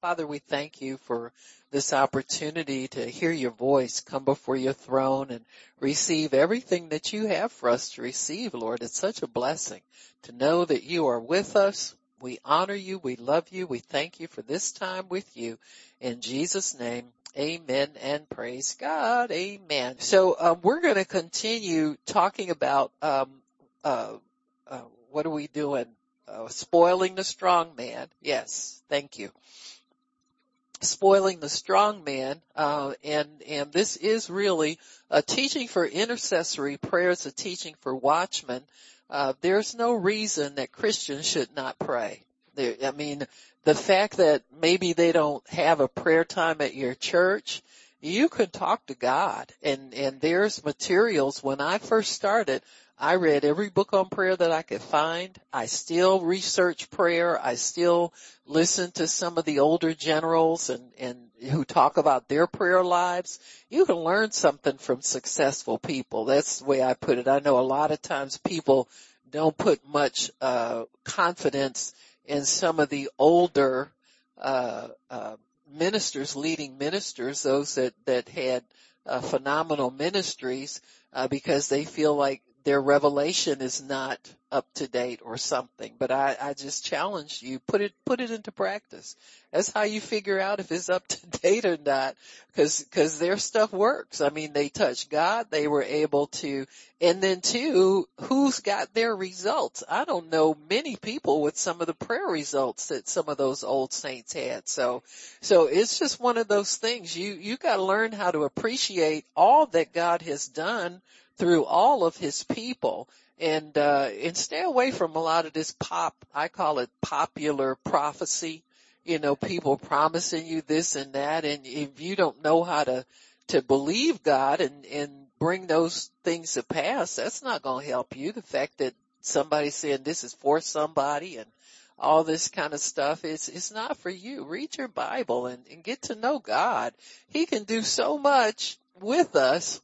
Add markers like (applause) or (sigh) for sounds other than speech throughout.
Father, we thank you for this opportunity to hear your voice come before your throne and receive everything that you have for us to receive, Lord. It's such a blessing to know that you are with us. We honor you. We love you. We thank you for this time with you. In Jesus name, amen and praise God. Amen. So, um, we're going to continue talking about, um, uh, uh, what are we doing? Uh, spoiling the strong man. Yes. Thank you spoiling the strong man uh, and and this is really a teaching for intercessory prayers a teaching for watchmen. Uh, there's no reason that christians should not pray. There, i mean the fact that maybe they don't have a prayer time at your church you can talk to god. And and there's materials. When i first started I read every book on prayer that I could find. I still research prayer. I still listen to some of the older generals and, and who talk about their prayer lives. You can learn something from successful people. That's the way I put it. I know a lot of times people don't put much, uh, confidence in some of the older, uh, uh, ministers, leading ministers, those that, that had, uh, phenomenal ministries, uh, because they feel like their revelation is not up to date or something. But I, I just challenge you, put it, put it into practice. That's how you figure out if it's up to (laughs) date or not. Cause, cause their stuff works. I mean, they touched God. They were able to, and then two, who's got their results? I don't know many people with some of the prayer results that some of those old saints had. So, so it's just one of those things. You, you gotta learn how to appreciate all that God has done through all of his people. And uh and stay away from a lot of this pop I call it popular prophecy. You know people promising you this and that. And if you don't know how to to believe God and and bring those things to pass that's not going to help you. The fact that somebody's saying this is for somebody and all this kind of stuff it's it's not for you. Read your bible and, and get to know God. He can do so much with us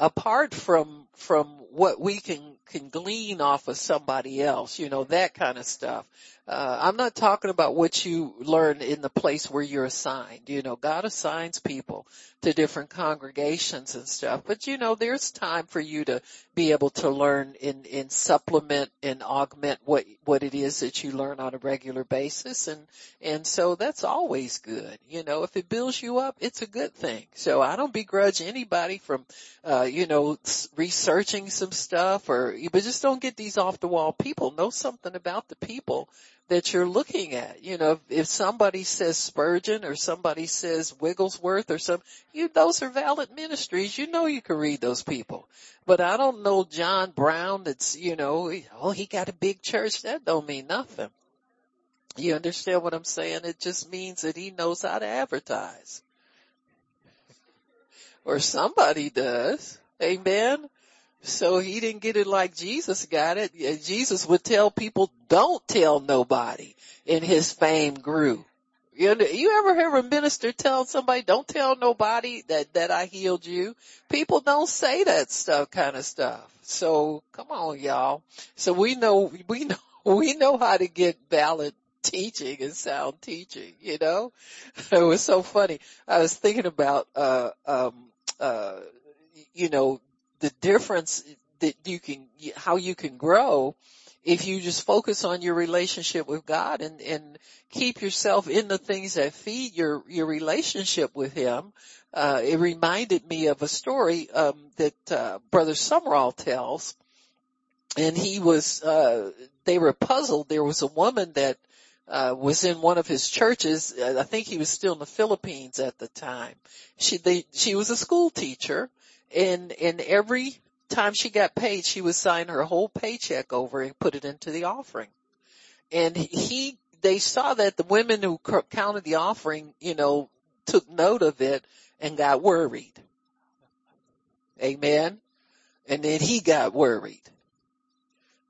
apart from from what we can can glean off of somebody else, you know, that kind of stuff. Uh, I'm not talking about what you learn in the place where you're assigned. You know, God assigns people to different congregations and stuff, but you know, there's time for you to be able to learn and, and supplement and augment what, what it is that you learn on a regular basis. And, and so that's always good. You know, if it builds you up, it's a good thing. So I don't begrudge anybody from, uh, Uh, you know, researching some stuff or, but just don't get these off the wall people. Know something about the people that you're looking at. You know, if, if somebody says Spurgeon or somebody says Wigglesworth or some, you, those are valid ministries. You know you can read those people. But I don't know John Brown that's, you know, oh, he got a big church. That don't mean nothing. You understand what I'm saying? It just means that he knows how to advertise. Or somebody does. Amen. So he didn't get it like Jesus got it. Jesus would tell people, don't tell nobody and his fame grew. You, you ever hear a minister tell somebody, don't tell nobody that, that I healed you? People don't say that stuff, kind of stuff. So come on y'all. So we know, we know, (laughs) we know how to get valid teaching and sound teaching, you know? (laughs) It was so funny. I was thinking about, uh, um, uh, you know, the difference that you can, how you can grow if you just focus on your relationship with God and, and keep yourself in the things that feed your, your relationship with Him. Uh, it reminded me of a story, um, that, uh, Brother Sumrall tells. And he was, uh, they were puzzled. There was a woman that, uh, was in one of his churches. I think he was still in the Philippines at the time. She, they, she was a school teacher and, and every time she got paid, she would sign her whole paycheck over and put it into the offering. And he, they saw that the women who counted the offering, you know, took note of it and got worried. Amen. And then he got worried.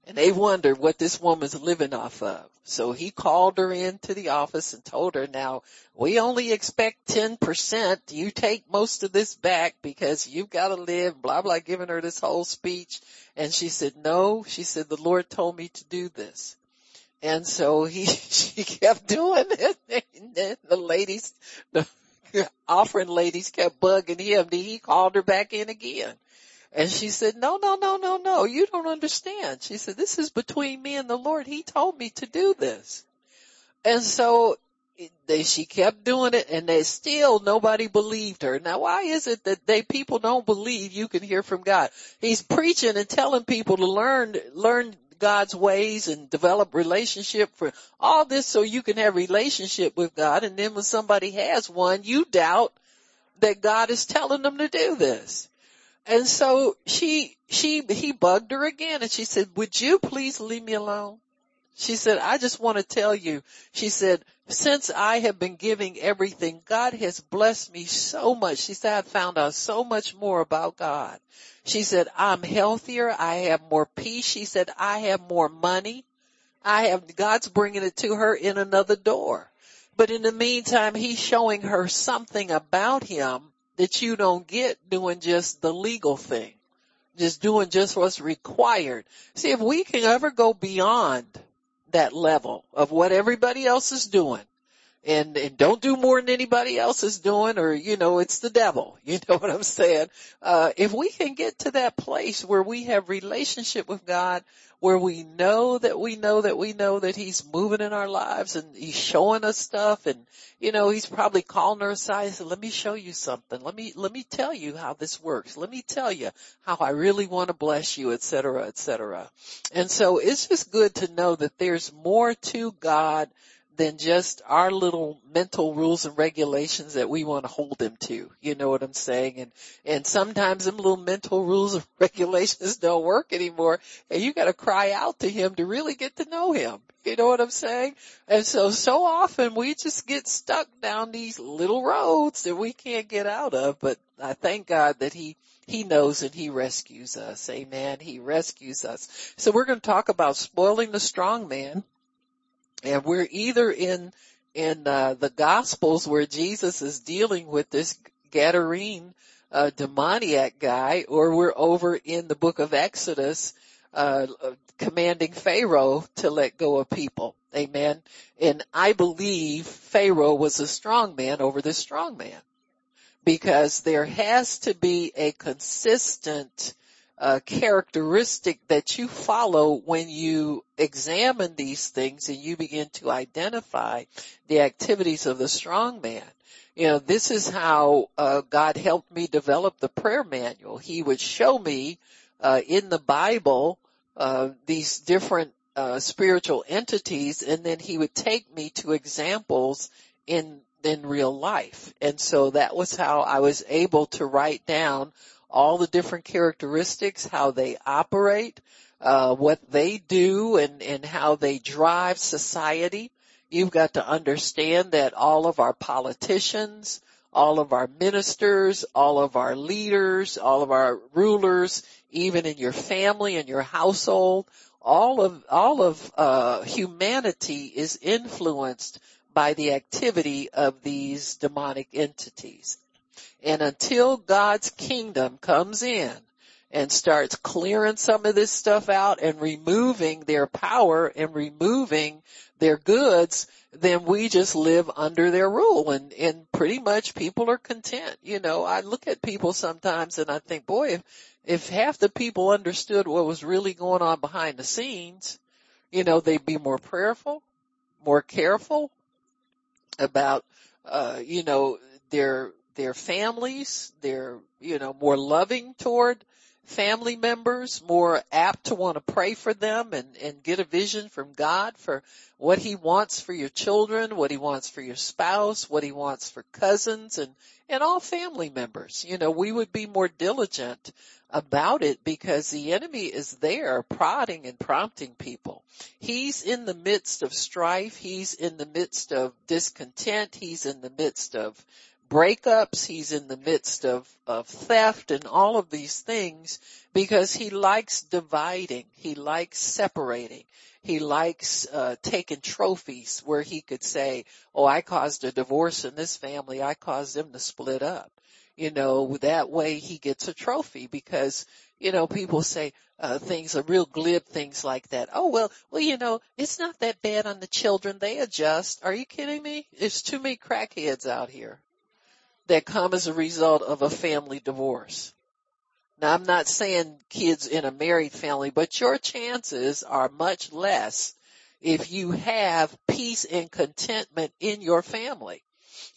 And they wondered what this woman's living off of. So he called her into the office and told her, now we only expect 10%. You take most of this back because you've got to live, blah, blah, giving her this whole speech. And she said, no, she said, the Lord told me to do this. And so he, (laughs) she kept doing it. (laughs) And the ladies, the (laughs) offering ladies kept bugging him. He called her back in again. And she said, no, no, no, no, no, you don't understand. She said, this is between me and the Lord. He told me to do this. And so they, she kept doing it and they still nobody believed her. Now why is it that they people don't believe you can hear from God? He's preaching and telling people to learn, learn God's ways and develop relationship for all this so you can have relationship with God. And then when somebody has one, you doubt that God is telling them to do this. And so she, she, he bugged her again and she said, would you please leave me alone? She said, I just want to tell you, she said, since I have been giving everything, God has blessed me so much. She said, "I've found out so much more about God. She said, I'm healthier. I have more peace. She said, I have more money. I have, God's bringing it to her in another door. But in the meantime, he's showing her something about him that you don't get doing just the legal thing. Just doing just what's required. See, if we can ever go beyond that level of what everybody else is doing. And, and don't do more than anybody else is doing or, you know, it's the devil. (laughs) You know what I'm saying? Uh, if we can get to that place where we have relationship with God, where we know that we know that we know that he's moving in our lives and he's showing us stuff and, you know, he's probably calling aside and said, let me show you something. Let me, let me tell you how this works. Let me tell you how I really want to bless you, et cetera, et cetera. And so it's just good to know that there's more to God than just our little mental rules and regulations that we want to hold them to. You know what I'm saying? And, and sometimes them little mental rules and (laughs) regulations don't work anymore and you gotta cry out to him to really get to know him. You know what I'm saying? And so, so often we just get stuck down these little roads that we can't get out of, but I thank God that he, he knows and he rescues us. Amen. He rescues us. So we're going to talk about spoiling the strong man and we're either in, in, uh, the gospels where Jesus is dealing with this Gadarene, uh, demoniac guy, or we're over in the book of Exodus, uh, commanding Pharaoh to let go of people. Amen. And I believe Pharaoh was a strong man over this strong man because there has to be a consistent uh, characteristic that you follow when you examine these things and you begin to identify the activities of the strong man. You know, this is how uh, God helped me develop the prayer manual. He would show me uh, in the Bible uh, these different uh, spiritual entities, and then He would take me to examples in in real life. And so that was how I was able to write down all the different characteristics, how they operate, uh, what they do and, and how they drive society. You've got to understand that all of our politicians, all of our ministers, all of our leaders, all of our rulers, even in your family and your household, all of, all of, uh, humanity is influenced by the activity of these demonic entities. And until God's kingdom comes in and starts clearing some of this stuff out and removing their power and removing their goods, then we just live under their rule and, and pretty much people are content. You know, I look at people sometimes and I think, boy, if, if half the people understood what was really going on behind the scenes, you know, they'd be more prayerful, more careful about, uh, you know, their their families. They're, you know, more loving toward family members, more apt to want to pray for them and, and get a vision from God for what he wants for your children, what he wants for your spouse, what he wants for cousins and, and all family members. You know, we would be more diligent about it because the enemy is there prodding and prompting people. He's in the midst of strife. He's in the midst of discontent. He's in the midst of breakups. He's in the midst of, of theft and all of these things because he likes dividing. He likes separating. He likes uh, taking trophies where he could say, "Oh, I caused a divorce in this family. I caused them to split up." You know, that way he gets a trophy because, you know, people say, uh, things are real glib things like that. Oh, well, well, you know, it's not that bad on the children. They adjust. Are you kidding me? There's too many crackheads out here that come as a result of a family divorce. Now I'm not saying kids in a married family, but your chances are much less if you have peace and contentment in your family.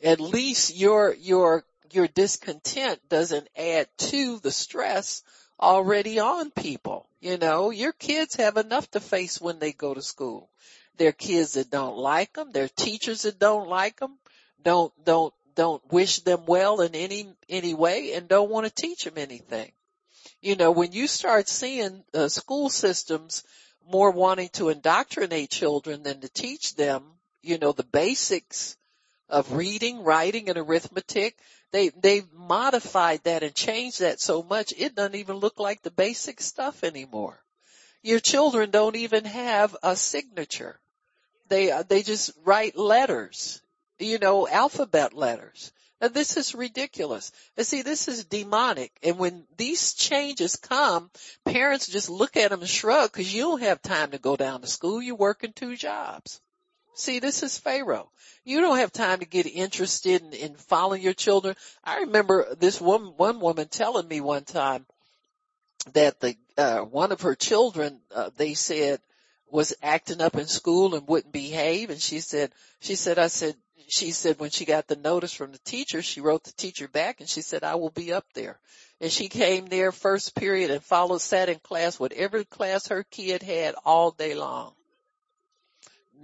At least your, your, your discontent doesn't add to the stress already on people. You know, your kids have enough to face when they go to school. There are kids that don't like them, There are teachers that don't like them, don't, don't, don't wish them well in any, any way and don't want to teach them anything. You know, when you start seeing uh, school systems more wanting to indoctrinate children than to teach them, you know, the basics of reading, writing, and arithmetic, they, they've modified that and changed that so much it doesn't even look like the basic stuff anymore. Your children don't even have a signature. They, uh, they just write letters, you know, alphabet letters. Now this is ridiculous. And see, this is demonic. And when these changes come, parents just look at them and shrug because you don't have time to go down to school. You're working two jobs. See, this is Pharaoh. You don't have time to get interested in, in following your children. I remember this one, one woman telling me one time that the, uh, one of her children, uh, they said was acting up in school and wouldn't behave. And she said, she said, I said, she said when she got the notice from the teacher, she wrote the teacher back and she said, I will be up there. And she came there first period and followed, sat in class with every class her kid had all day long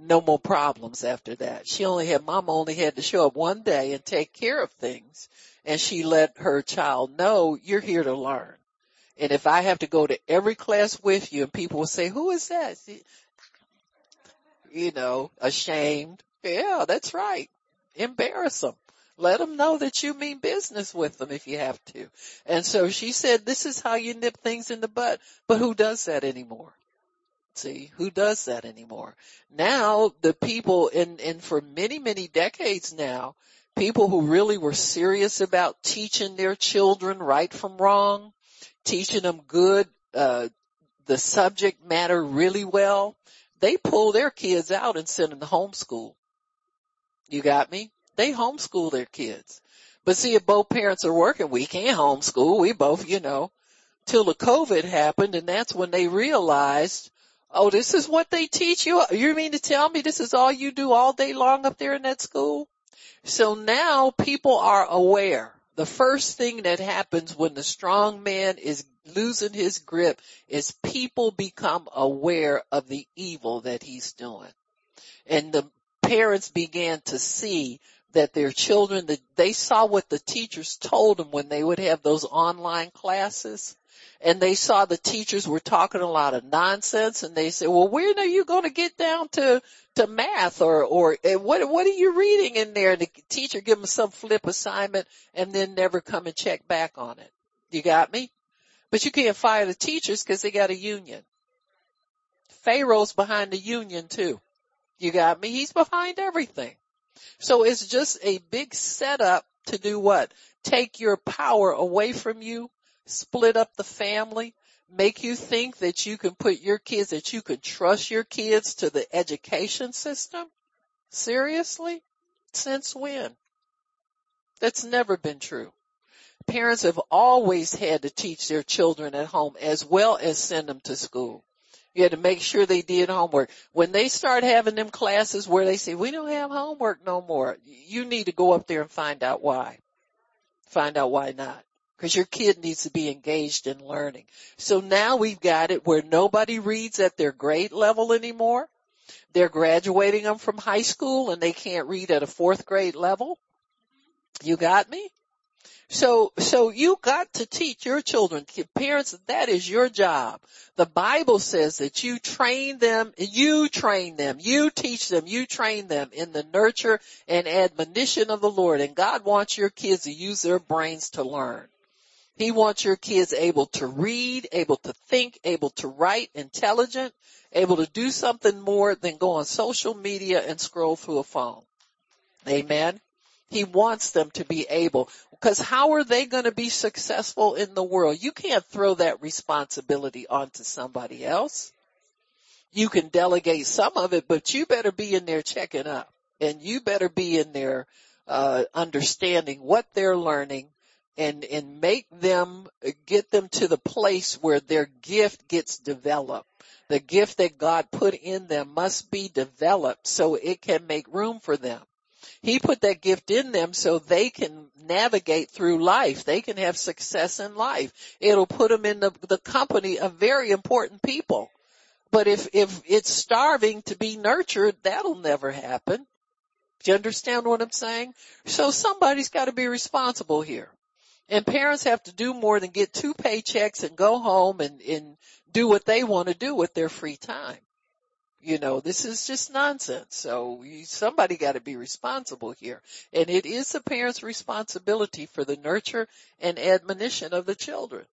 no more problems after that. She only had, mom only had to show up one day and take care of things. And she let her child know you're here to learn. And if I have to go to every class with you and people will say, who is that? You know, ashamed. Yeah, that's right. Embarrass them. Let them know that you mean business with them if you have to. And so she said, this is how you nip things in the bud. But who does that anymore? See, who does that anymore? Now the people and, and for many, many decades now, people who really were serious about teaching their children right from wrong, teaching them good, uh, the subject matter really well, they pull their kids out and send them to homeschool. You got me? They homeschool their kids. But see, if both parents are working, we can't homeschool. We both, you know, till the COVID happened and that's when they realized Oh, this is what they teach you? You mean to tell me this is all you do all day long up there in that school? So now people are aware. The first thing that happens when the strong man is losing his grip is people become aware of the evil that he's doing. And the parents began to see that their children, that they saw what the teachers told them when they would have those online classes and they saw the teachers were talking a lot of nonsense and they said, well, when are you going to get down to, to math or, or eh, what, what are you reading in there? And the teacher give them some flip assignment and then never come and check back on it. You got me? But you can't fire the teachers because they got a union. Pharaoh's behind the union too. You got me? He's behind everything. So it's just a big setup to do what? Take your power away from you split up the family, make you think that you can put your kids, that you can trust your kids to the education system? Seriously? Since when? That's never been true. Parents have always had to teach their children at home as well as send them to school. You had to make sure they did homework. When they start having them classes where they say, we don't have homework no more, you need to go up there and find out why. Find out why not because your kid needs to be engaged in learning. So now we've got it where nobody reads at their grade level anymore. They're graduating them from high school and they can't read at a fourth grade level. You got me? So, so you got to teach your children, parents, that is your job. The Bible says that you train them, you train them, you teach them, you train them in the nurture and admonition of the Lord. And God wants your kids to use their brains to learn. He wants your kids able to read, able to think, able to write, intelligent, able to do something more than go on social media and scroll through a phone. Amen. He wants them to be able, because how are they going to be successful in the world? You can't throw that responsibility onto somebody else. You can delegate some of it, but you better be in there checking up and you better be in there, uh, understanding what they're learning and, and make them, get them to the place where their gift gets developed. The gift that God put in them must be developed so it can make room for them. He put that gift in them so they can navigate through life. They can have success in life. It'll put them in the, the company of very important people. But if, if it's starving to be nurtured, that'll never happen. Do you understand what I'm saying? So somebody's got to be responsible here. And parents have to do more than get two paychecks and go home and, and do what they want to do with their free time. You know, this is just nonsense. So you, somebody got to be responsible here. And it is the parent's responsibility for the nurture and admonition of the children.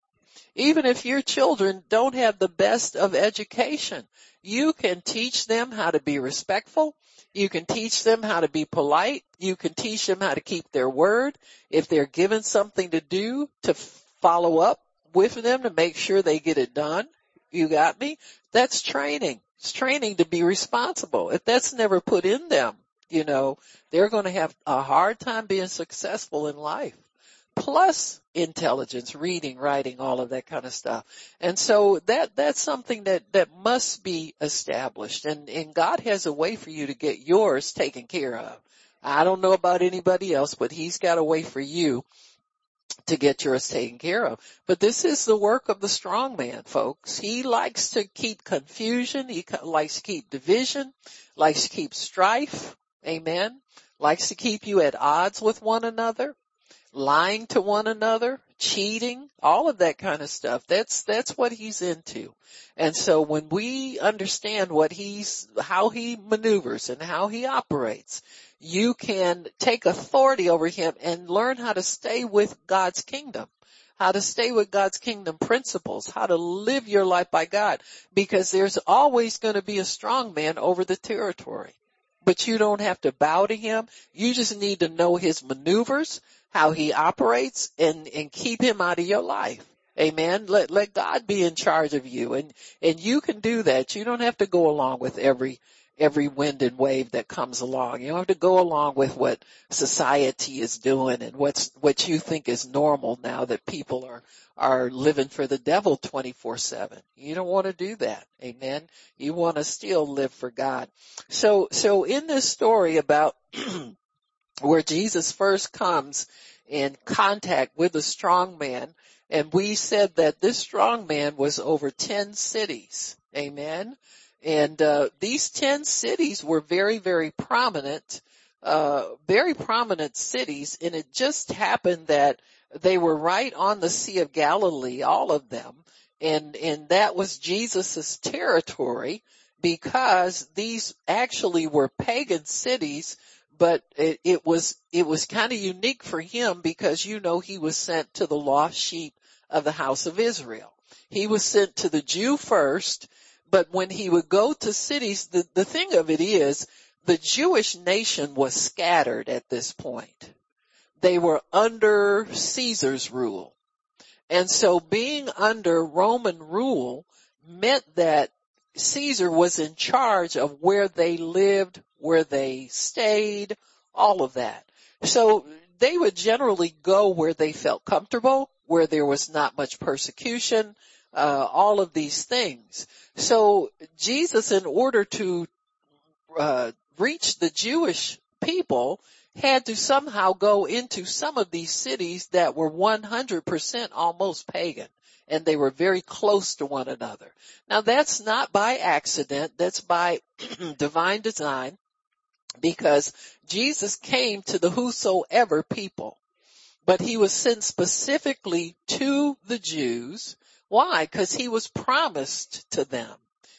Even if your children don't have the best of education, you can teach them how to be respectful. You can teach them how to be polite. You can teach them how to keep their word. If they're given something to do, to follow up with them to make sure they get it done. You got me? That's training. It's training to be responsible. If that's never put in them, you know, they're going to have a hard time being successful in life plus intelligence, reading, writing, all of that kind of stuff. And so that, that's something that, that must be established and, and God has a way for you to get yours taken care of. I don't know about anybody else, but he's got a way for you to get yours taken care of. But this is the work of the strong man, folks. He likes to keep confusion. He likes to keep division, likes to keep strife. Amen. Likes to keep you at odds with one another lying to one another, cheating, all of that kind of stuff. That's, that's what he's into. And so when we understand what he's, how he maneuvers and how he operates, you can take authority over him and learn how to stay with God's kingdom how to stay with God's kingdom principles, how to live your life by God, because there's always going to be a strong man over the territory. But you don't have to bow to him. You just need to know his maneuvers, how he operates and, and keep him out of your life. Amen. Let, let God be in charge of you and, and you can do that. You don't have to go along with every, every wind and wave that comes along. You don't have to go along with what society is doing and what's, what you think is normal now that people are, are living for the devil 24-7. You don't want to do that. Amen. You want to still live for God. So, so in this story about (clears throat) where Jesus first comes in contact with a strong man. And we said that this strong man was over 10 cities. Amen. And, uh, these 10 cities were very, very prominent, uh, very prominent cities. And it just happened that they were right on the Sea of Galilee, all of them. And, and that was Jesus's territory because these actually were pagan cities but it, it was, it was kind of unique for him because you know he was sent to the lost sheep of the house of Israel. He was sent to the Jew first, but when he would go to cities, the, the thing of it is the Jewish nation was scattered at this point. They were under Caesar's rule. And so being under Roman rule meant that Caesar was in charge of where they lived, where they stayed, all of that. So they would generally go where they felt comfortable, where there was not much persecution, uh, all of these things. So Jesus, in order to uh, reach the Jewish people, had to somehow go into some of these cities that were 100% almost pagan and they were very close to one another. Now that's not by accident, that's by (clears throat) divine design because Jesus came to the whosoever people, but he was sent specifically to the Jews. Why? Because he was promised to them.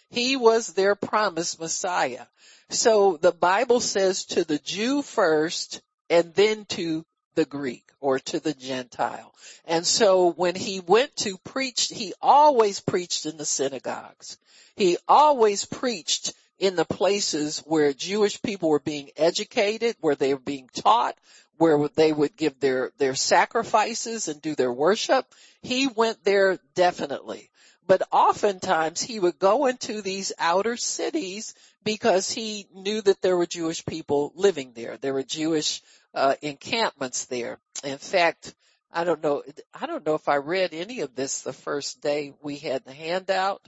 He was their promised Messiah. So the Bible says to the Jew first and then to the Greek or to the Gentile. And so when he went to preach, he always preached in the synagogues. He always preached in the places where Jewish people were being educated, where they were being taught, where they would give their, their sacrifices and do their worship. He went there definitely. But oftentimes he would go into these outer cities because he knew that there were Jewish people living there. There were Jewish uh, encampments there. In fact, I don't know, I don't know if I read any of this the first day we had the handout,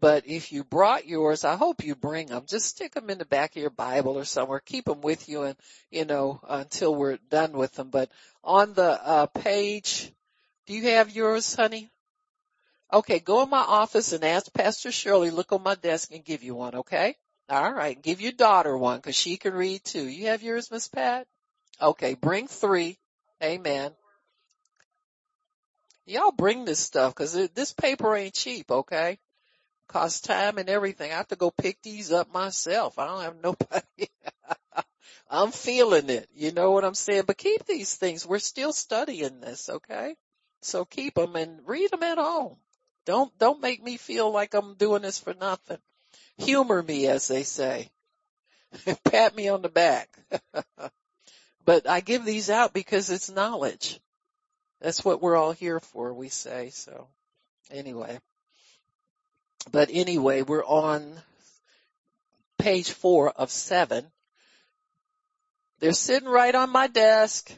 but if you brought yours, I hope you bring them. Just stick them in the back of your Bible or somewhere. Keep them with you and, you know, until we're done with them. But on the uh, page, do you have yours, honey? Okay, go in my office and ask Pastor Shirley, look on my desk and give you one, okay? All right, give your daughter one because she can read too. You have yours, Miss Pat? Okay, bring three. Amen. Y'all bring this stuff because this paper ain't cheap, okay? Costs time and everything. I have to go pick these up myself. I don't have (laughs) nobody. I'm feeling it. You know what I'm saying? But keep these things. We're still studying this, okay? So keep them and read them at home. Don't, don't make me feel like I'm doing this for nothing. Humor me, as they say. (laughs) Pat me on the back. (laughs) but I give these out because it's knowledge. That's what we're all here for, we say. So anyway, but anyway, we're on page four of seven. They're sitting right on my desk.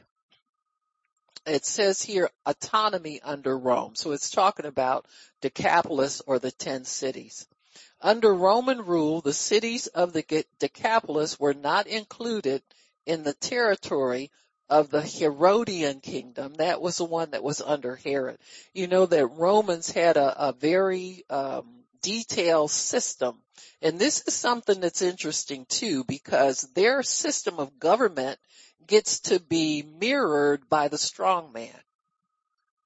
It says here autonomy under Rome. So it's talking about Decapolis or the ten cities. Under Roman rule, the cities of the Decapolis were not included in the territory of the Herodian kingdom. That was the one that was under Herod. You know that Romans had a, a very um, detailed system. And this is something that's interesting too because their system of government gets to be mirrored by the strong man.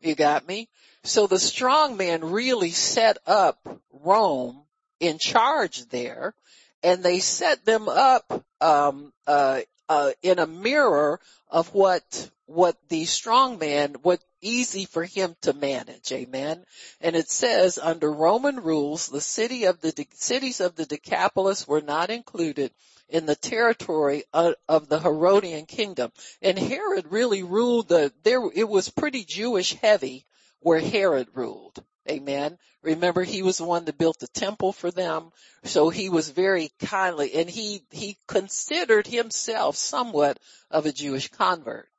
You got me? So the strong man really set up Rome in charge there and they set them up um, uh, uh, in a mirror of what what the strong man what easy for him to manage amen and it says under roman rules the city of the cities of the decapolis were not included in the territory of, of the herodian kingdom and herod really ruled the there it was pretty jewish heavy where herod ruled Amen. Remember he was the one that built the temple for them. So he was very kindly and he, he considered himself somewhat of a Jewish convert.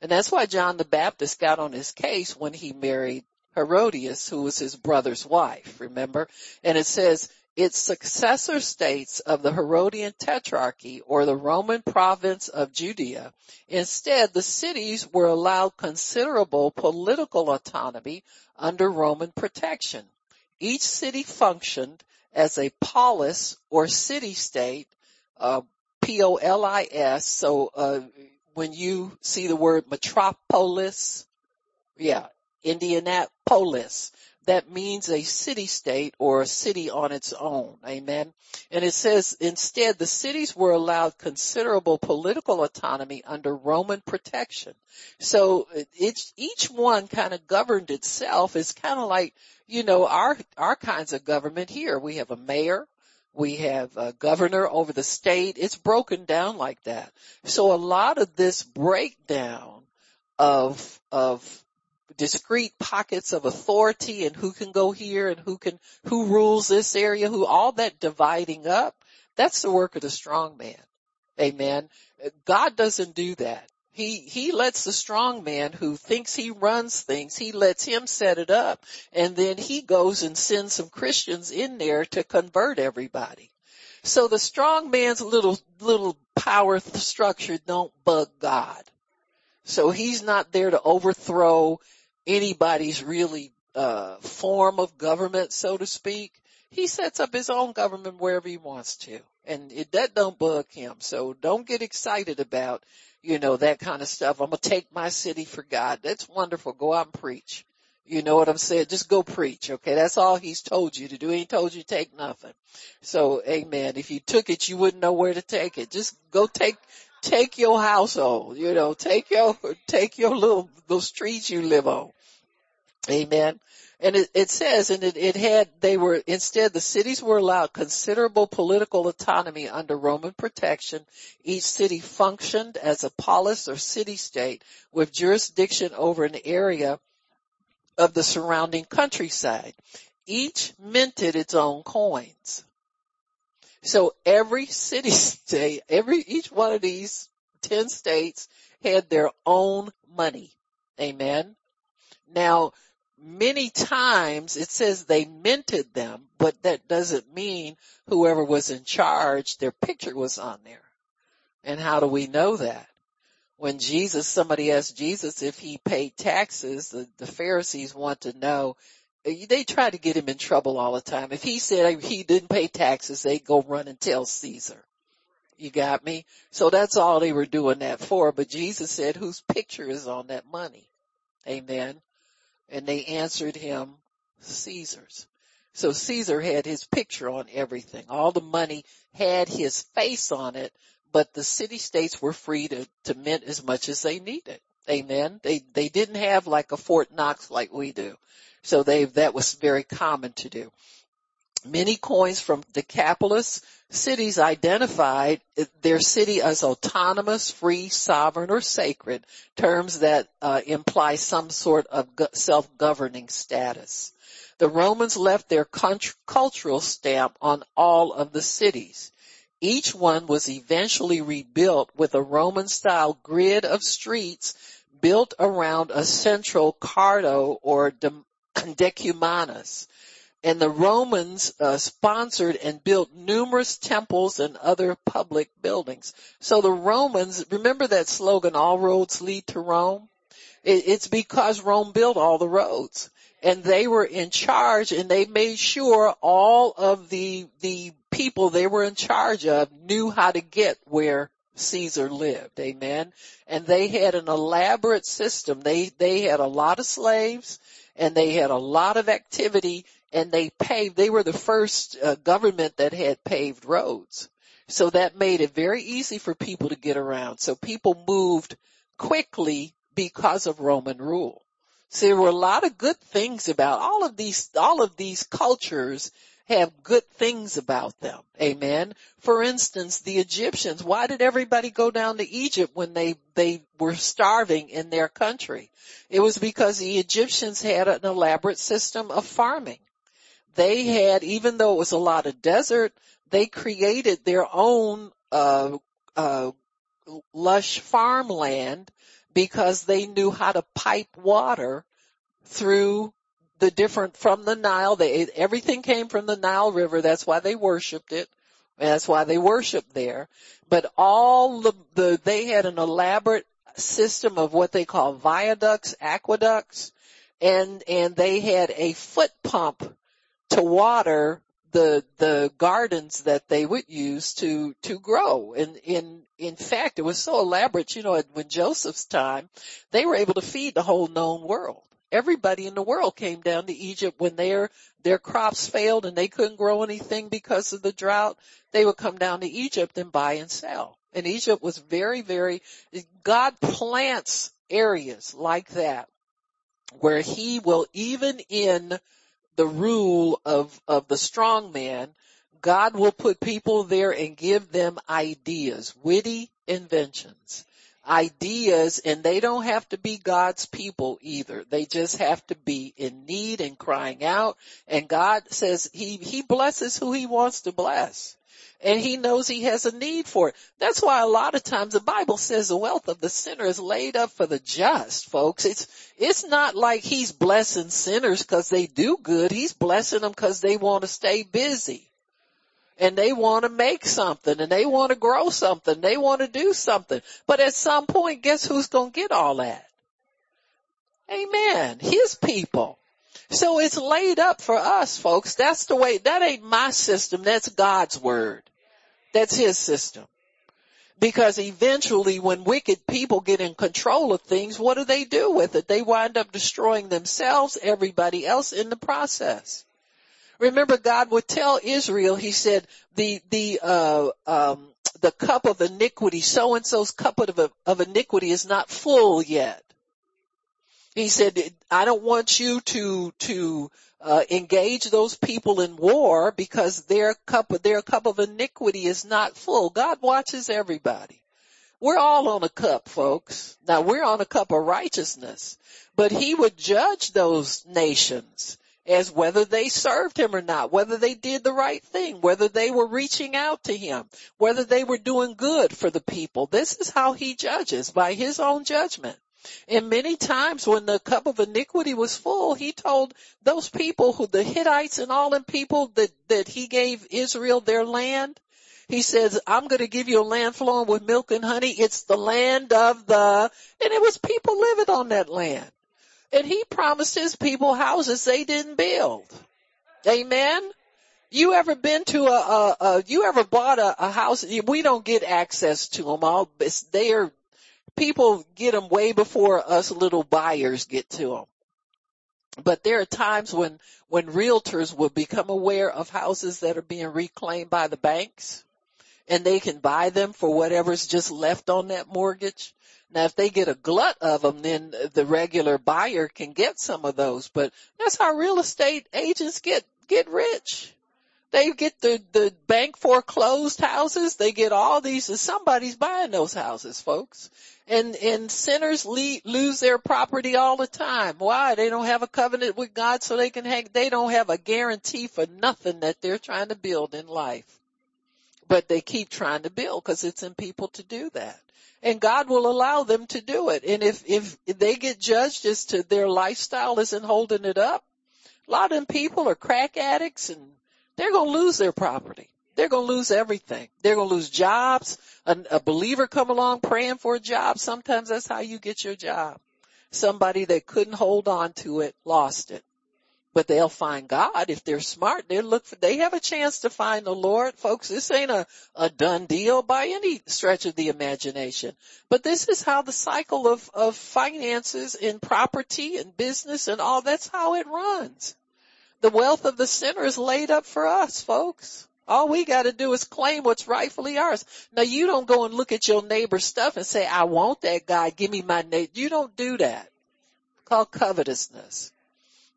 And that's why John the Baptist got on his case when he married Herodias, who was his brother's wife, remember? And it says, its successor states of the Herodian Tetrarchy or the Roman province of Judea. Instead, the cities were allowed considerable political autonomy under Roman protection. Each city functioned as a polis or city state, uh, P-O-L-I-S. So, uh, when you see the word metropolis, yeah, Indianapolis, that means a city state or a city on its own. Amen. And it says instead the cities were allowed considerable political autonomy under Roman protection. So each, each one kind of governed itself. It's kind of like, you know, our, our kinds of government here. We have a mayor. We have a governor over the state. It's broken down like that. So a lot of this breakdown of, of discrete pockets of authority and who can go here and who can, who rules this area, who, all that dividing up, that's the work of the strong man. Amen. God doesn't do that. He, he lets the strong man who thinks he runs things, he lets him set it up and then he goes and sends some Christians in there to convert everybody. So the strong man's little, little power structure don't bug God. So he's not there to overthrow anybody's really uh, form of government, so to speak. He sets up his own government wherever he wants to, and it, that don't bug him. So don't get excited about, you know, that kind of stuff. I'm gonna take my city for God. That's wonderful. Go out and preach. You know what I'm saying? Just go preach, okay? That's all he's told you to do. He ain't told you to take nothing. So, amen. If you took it, you wouldn't know where to take it. Just go take, take your household, you know, take your, take your little, those streets you live on. Amen. And it, it says, and it, it had, they were, instead the cities were allowed considerable political autonomy under Roman protection. Each city functioned as a polis or city state with jurisdiction over an area of the surrounding countryside. Each minted its own coins. So every city (laughs) state, every, each one of these 10 states had their own money. Amen. Now, many times it says they minted them, but that doesn't mean whoever was in charge, their picture was on there. And how do we know that? When Jesus, somebody asked Jesus if he paid taxes, the, the Pharisees want to know, they try to get him in trouble all the time. If he said he didn't pay taxes, they go run and tell Caesar. You got me? So that's all they were doing that for. But Jesus said, whose picture is on that money? Amen. And they answered him, Caesar's. So Caesar had his picture on everything. All the money had his face on it, but the city states were free to, to mint as much as they needed. Amen. They, they didn't have like a Fort Knox like we do. So they, that was very common to do. Many coins from Decapolis cities identified their city as autonomous, free, sovereign, or sacred, terms that uh, imply some sort of self-governing status. The Romans left their cultural stamp on all of the cities. Each one was eventually rebuilt with a Roman style grid of streets built around a central cardo or decumanus and the Romans uh, sponsored and built numerous temples and other public buildings. So the Romans, remember that slogan, all roads lead to Rome? It, it's because Rome built all the roads and they were in charge and they made sure all of the, the people they were in charge of knew how to get where Caesar lived. Amen. And they had an elaborate system. They, they had a lot of slaves and they had a lot of activity and they paved, they were the first uh, government that had paved roads. So that made it very easy for people to get around. So people moved quickly because of Roman rule. So there were a lot of good things about all of these, all of these cultures have good things about them. Amen. For instance, the Egyptians, why did everybody go down to Egypt when they, they were starving in their country? It was because the Egyptians had an elaborate system of farming they had, even though it was a lot of desert, they created their own, uh, uh, lush farmland because they knew how to pipe water through the different, from the Nile. They, everything came from the Nile River. That's why they worshiped it. That's why they worshiped there. But all the, the, they had an elaborate system of what they call viaducts, aqueducts, and, and they had a foot pump to water the the gardens that they would use to to grow. And in in fact it was so elaborate you know when joseph's time they were able to feed the whole known world. Everybody in the world came down to egypt when their their crops failed and they couldn't grow anything because of the drought. They would come down to egypt and buy and sell. And egypt was very very god plants areas like that where he will even in the rule of, of the strong man, God will put people there and give them ideas, witty inventions, ideas, and they don't have to be God's people either. They just have to be in need and crying out. And God says he, he blesses who he wants to bless and he knows he has a need for it. That's why a lot of times the Bible says the wealth of the sinner is laid up for the just, folks. It's, it's not like he's blessing sinners cause they do good. He's blessing them cause they want to stay busy and they want to make something and they want to grow something. They want to do something. But at some point, guess who's going to get all that? Amen. His people. So it's laid up for us, folks. That's the way, that ain't my system. That's God's word. That's his system. Because eventually when wicked people get in control of things, what do they do with it? They wind up destroying themselves, everybody else in the process. Remember God would tell Israel, he said, the, the, uh, um, the cup of iniquity, so and so's cup of, of iniquity is not full yet. He said, I don't want you to, to, uh, engage those people in war because their cup of, their cup of iniquity is not full. God watches everybody. We're all on a cup, folks. Now we're on a cup of righteousness, but he would judge those nations as whether they served him or not, whether they did the right thing, whether they were reaching out to him, whether they were doing good for the people. This is how he judges by his own judgment. And many times when the cup of iniquity was full, he told those people who the Hittites and all them people that, that he gave Israel their land, he says, I'm going to give you a land flowing with milk and honey. It's the land of the, and it was people living on that land. And he promised his people houses they didn't build. Amen. You ever been to a, a, a you ever bought a, a, house? We don't get access to them all. They are, people get them way before us little buyers get to them. But there are times when, when realtors will become aware of houses that are being reclaimed by the banks and they can buy them for whatever's just left on that mortgage. Now if they get a glut of them, then the regular buyer can get some of those, but that's how real estate agents get, get rich. They get the, the bank foreclosed houses. They get all these, somebody's buying those houses, folks. And, and sinners le- lose their property all the time. Why? They don't have a covenant with God so they can hang, they don't have a guarantee for nothing that they're trying to build in life. But they keep trying to build because it's in people to do that and God will allow them to do it. And if, if they get judged as to their lifestyle isn't holding it up, a lot of them people are crack addicts and they're going to lose their property. They're going to lose everything. They're going to lose jobs. A, a believer come along praying for a job. Sometimes that's how you get your job. Somebody that couldn't hold on to it lost it but they'll find God if they're smart. They look for, they have a chance to find the Lord. Folks, this ain't a, a done deal by any stretch of the imagination. But this is how the cycle of, of finances and property and business and all, that's how it runs. The wealth of the sinner is laid up for us, folks. All we gotta do is claim what's rightfully ours. Now you don't go and look at your neighbor's stuff and say, I want that guy, give me my neighbor. You don't do that. Called covetousness.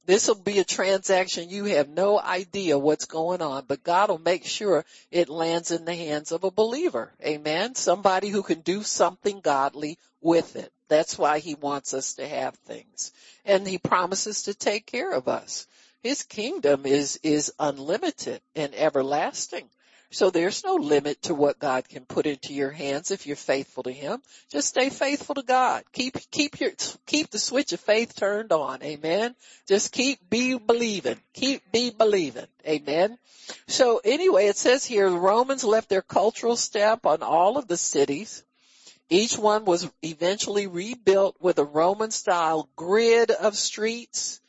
This will be a transaction you have no idea what's going on, but God will make sure it lands in the hands of a believer. Amen. Somebody who can do something godly with it. That's why he wants us to have things. And he promises to take care of us. His kingdom is, is unlimited and everlasting. So there's no limit to what God can put into your hands if you're faithful to Him. Just stay faithful to God. Keep, keep your, keep the switch of faith turned on. Amen. Just keep be believing. Keep be believing. Amen. So anyway, it says here, the Romans left their cultural stamp on all of the cities. Each one was eventually rebuilt with a Roman style grid of streets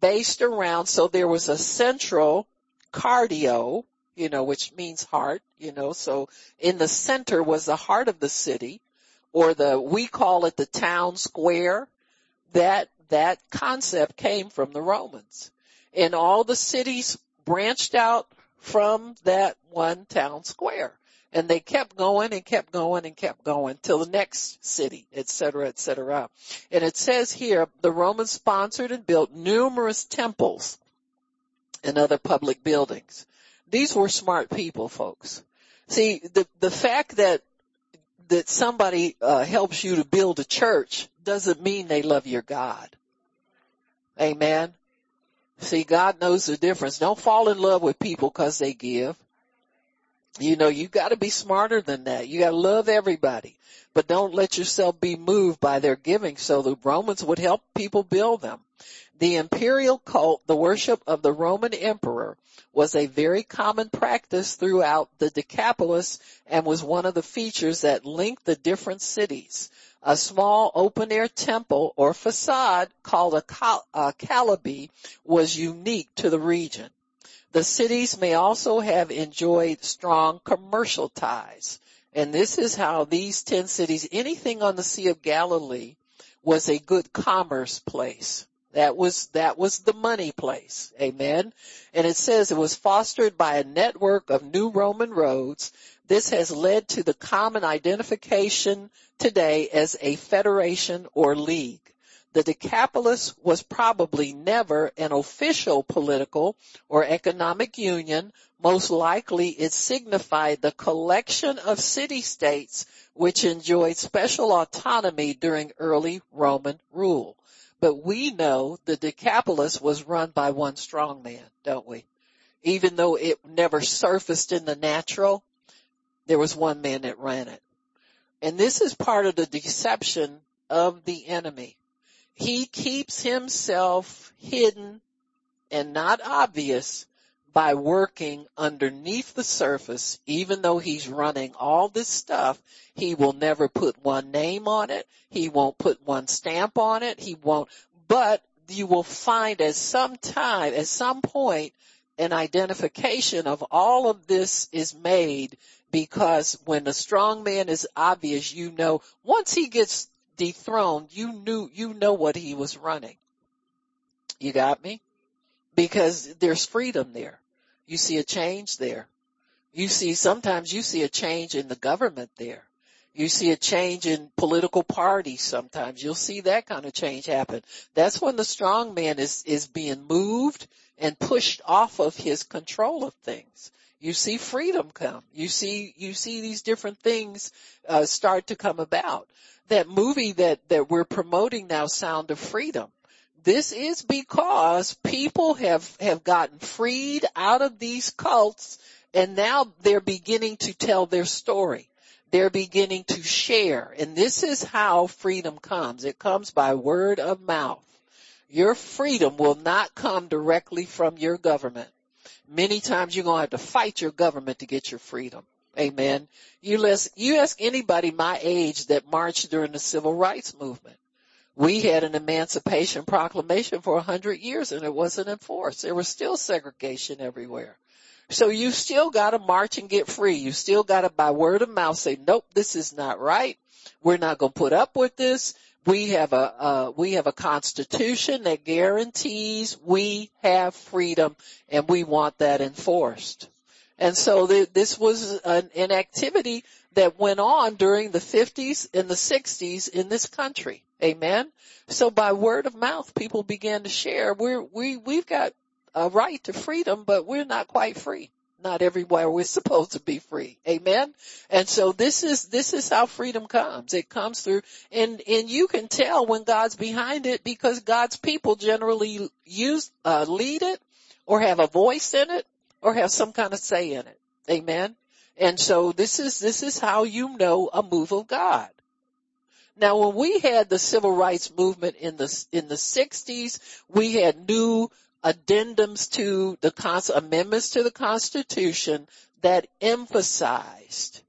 based around, so there was a central cardio you know, which means heart, you know, so in the center was the heart of the city or the, we call it the town square. That, that concept came from the Romans and all the cities branched out from that one town square. And they kept going and kept going and kept going till the next city, et cetera, et cetera. And it says here, the Romans sponsored and built numerous temples and other public buildings. These were smart people, folks. See, the, the fact that, that somebody, uh, helps you to build a church doesn't mean they love your God. Amen. See, God knows the difference. Don't fall in love with people cause they give. You know, you gotta be smarter than that. You gotta love everybody, but don't let yourself be moved by their giving so the Romans would help people build them. The imperial cult, the worship of the Roman emperor, was a very common practice throughout the Decapolis and was one of the features that linked the different cities. A small open air temple or facade called a, cal- a kalybe was unique to the region. The cities may also have enjoyed strong commercial ties. And this is how these 10 cities, anything on the Sea of Galilee was a good commerce place. That was, that was the money place. Amen. And it says it was fostered by a network of new Roman roads. This has led to the common identification today as a federation or league. The Decapolis was probably never an official political or economic union. Most likely it signified the collection of city-states which enjoyed special autonomy during early Roman rule. But we know the Decapolis was run by one strong man, don't we? Even though it never surfaced in the natural, there was one man that ran it. And this is part of the deception of the enemy. He keeps himself hidden and not obvious by working underneath the surface, even though he's running all this stuff, he will never put one name on it. He won't put one stamp on it. He won't, but you will find at some time, at some point, an identification of all of this is made because when the strong man is obvious, you know, once he gets dethroned, you knew, you know what he was running. You got me? Because there's freedom there. You see a change there. You see, sometimes you see a change in the government there. You see a change in political parties sometimes. You'll see that kind of change happen. That's when the strong man is, is being moved and pushed off of his control of things. You see freedom come. You see, you see these different things, uh, start to come about. That movie that, that we're promoting now, Sound of Freedom, this is because people have, have gotten freed out of these cults and now they're beginning to tell their story. They're beginning to share and this is how freedom comes. It comes by word of mouth. Your freedom will not come directly from your government. Many times you're going to have to fight your government to get your freedom. Amen. You, list, you ask anybody my age that marched during the civil rights movement we had an emancipation proclamation for a hundred years and it wasn't enforced. There was still segregation everywhere. So you still gotta march and get free. You still gotta by word of mouth say, nope, this is not right. We're not gonna put up with this. We have a, uh, we have a constitution that guarantees we have freedom and we want that enforced. And so th- this was an, activity that went on during the 50s and the 60s in this country. Amen. So by word of mouth, people began to share. We're, we, we've got a right to freedom, but we're not quite free. Not everywhere we're (laughs) supposed to be free. Amen. And so this is, this is how freedom comes. It comes through and, and you can tell when God's behind it because God's people generally use, uh, lead it or have a voice in it or have some kind of say in it. Amen. And so this is, this is how you know a move of God. Now when we had the civil rights movement in the, in the sixties, we had new addendums to the amendments to the constitution that emphasized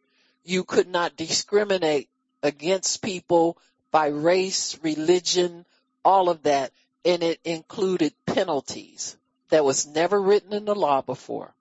you could not discriminate against people by race, religion, all of that. And it included penalties that was never written in the law before.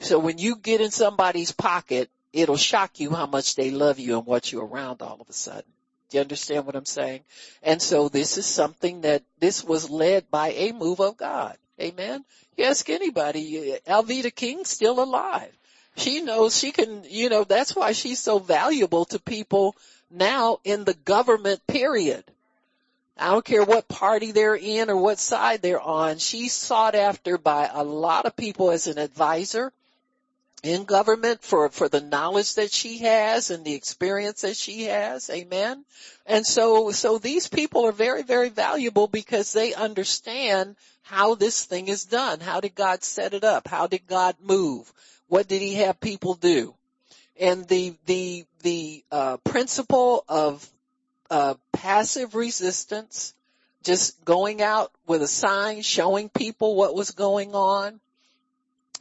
So when you get in somebody's pocket, it'll shock you how much they love you and what you're around all of a sudden. Do you understand what I'm saying? And so this is something that this was led by a move of God. Amen. You ask anybody, Alveda King's still alive. She knows she can, you know, that's why she's so valuable to people now in the government period. I don't care what party they're in or what side they're on. She's sought after by a lot of people as an advisor in government for, for the knowledge that she has and the experience that she has. Amen. And so, so these people are very, very valuable because they understand how this thing is done. How did God set it up? How did God move? What did he have people do? And the, the, the, uh, principle of, uh, passive resistance, just going out with a sign showing people what was going on,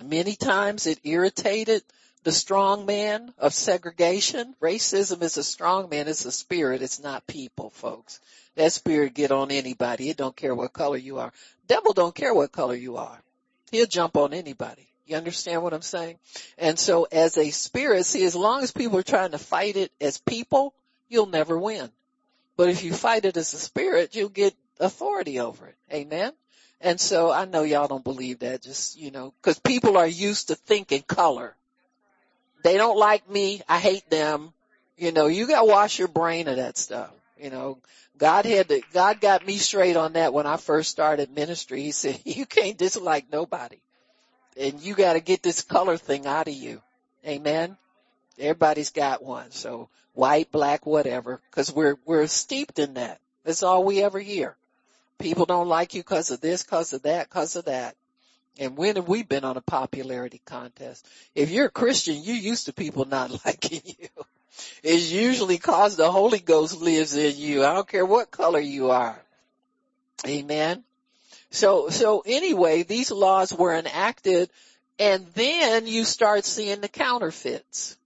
Many times it irritated the strong man of segregation. Racism is a strong man. It's a spirit. It's not people, folks. That spirit get on anybody. It don't care what color you are. Devil don't care what color you are. He'll jump on anybody. You understand what I'm saying? And so as a spirit, see, as long as people are trying to fight it as people, you'll never win. But if you fight it as a spirit, you'll get authority over it. Amen? And so I know y'all don't believe that just, you know, cause people are used to thinking color. They don't like me. I hate them. You know, you gotta wash your brain of that stuff. You know, God had to, God got me straight on that when I first started ministry. He said, (laughs) you can't dislike nobody and you got to get this color thing out of you. Amen. Everybody's got one. So white, black, whatever, cause we're, we're steeped in that. That's all we ever hear. People don't like you cause of this, cause of that, cause of that. And when have we been on a popularity contest? If you're a Christian, you're used to people not (laughs) liking you. It's usually cause the Holy Ghost lives in you. I don't care what color you are. Amen. So, so anyway, these laws were enacted and then you start seeing the counterfeits.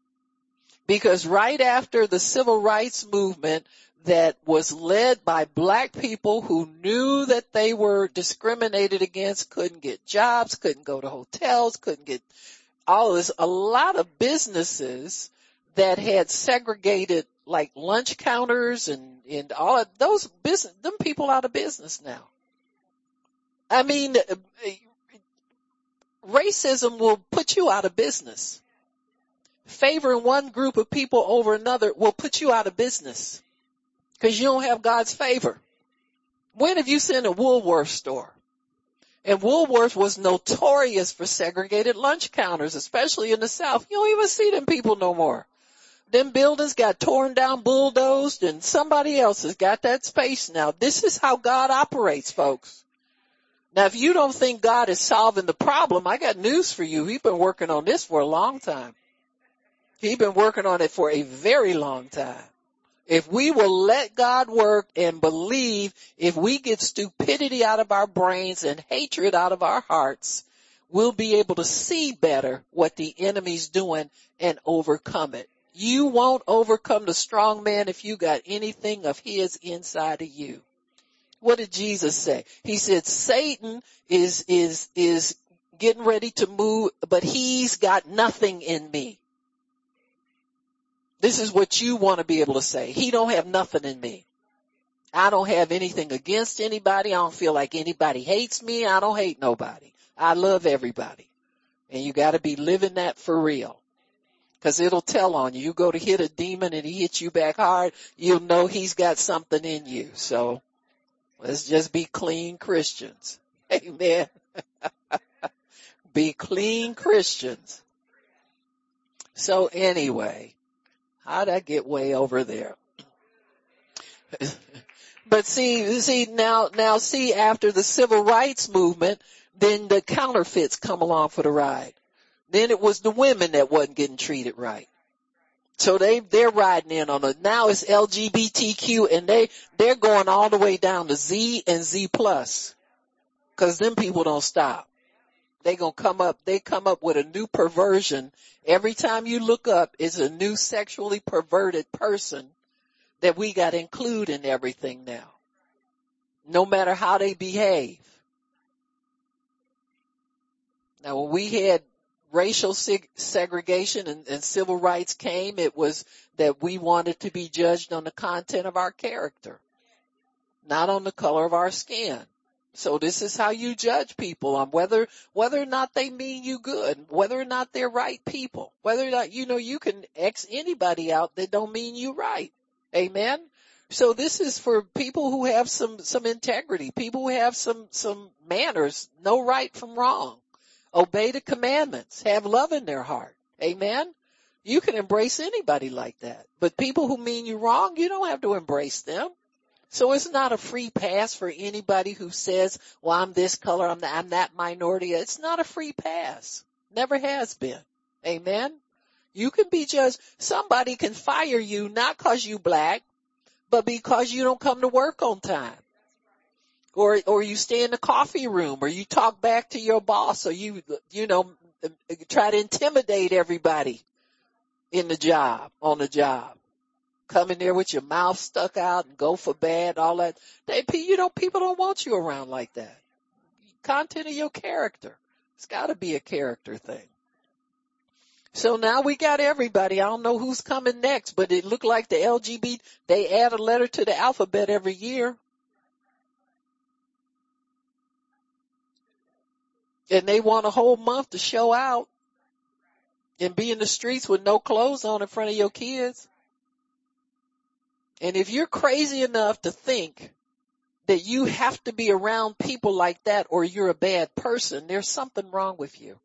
Because right after the civil rights movement that was led by black people who knew that they were discriminated against, couldn't get jobs, couldn't go to hotels, couldn't get all this, a lot of businesses that had segregated like lunch counters and, and all those business, them people out of business now. I mean, racism will put you out of business. Favoring one group of people over another will put you out of business because you don't have God's favor. When have you seen a Woolworth store? And Woolworth was notorious for segregated lunch counters, especially in the South. You don't even see them people no more. Them buildings got torn down, bulldozed, and somebody else has got that space now. This is how God operates, folks. Now if you don't think God is solving the problem, I got news for you. He's been working on this for a long time. He's been working on it for a very long time. If we will let God work and believe, if we get stupidity out of our brains and hatred out of our hearts, we'll be able to see better what the enemy's doing and overcome it. You won't overcome the strong man if you got anything of his inside of you. What did Jesus say? He said Satan is, is, is getting ready to move, but he's got nothing in me. This is what you want to be able to say. He don't have nothing in me. I don't have anything against anybody. I don't feel like anybody hates me. I don't hate nobody. I love everybody. And you gotta be living that for real. Cause it'll tell on you. You go to hit a demon and he hits you back hard, you'll know he's got something in you. So Let's just be clean Christians. (laughs) Amen. (laughs) be clean Christians. So anyway, how'd I get way over there? but see, see now, now see after the civil rights movement, then the counterfeits come along for the ride. Then it was the women that wasn't getting treated right. So they, they're riding in on it. Now it's LGBTQ and they, they're going all the way down to Z and Z plus. Cause them people don't stop. They gonna come up, they come up with a new perversion. Every time you look up, it's a new sexually perverted person that we got to include in everything now. No matter how they behave. Now when we had racial seg- segregation and, and civil rights came, it was that we wanted to be judged on the content of our character, not on the color of our skin. So this is how you judge people on whether, whether or not they mean you good, whether or not they're right people, whether or not, you know, you can X anybody out that don't mean you right. Amen. So this is for people who have some, some integrity, people who have some, some manners, know right from wrong obey the commandments, have love in their heart. Amen. You can embrace anybody like that, but people who mean you wrong, you don't have to embrace them. So it's not a free pass for anybody who says, well, I'm this color, I'm that, I'm that minority. It's not a free pass. Never has been. Amen. You can be judged. Somebody can fire you not cause you black, but because you don't come to work on time or or you stay in the coffee room or you talk back to your boss or you you know try to intimidate everybody in the job on the job come in there with your mouth stuck out and go for bad all that they you know people don't want you around like that content of your character it's got to be a character thing so now we got everybody. I don't know who's coming next, but it looked like the LGBT, they add a letter to the alphabet every year. and they want a whole month to show out and be in the streets with no clothes on in front of your kids. And if you're crazy enough to think that you have to be around people like that or you're a bad person, there's something wrong with you.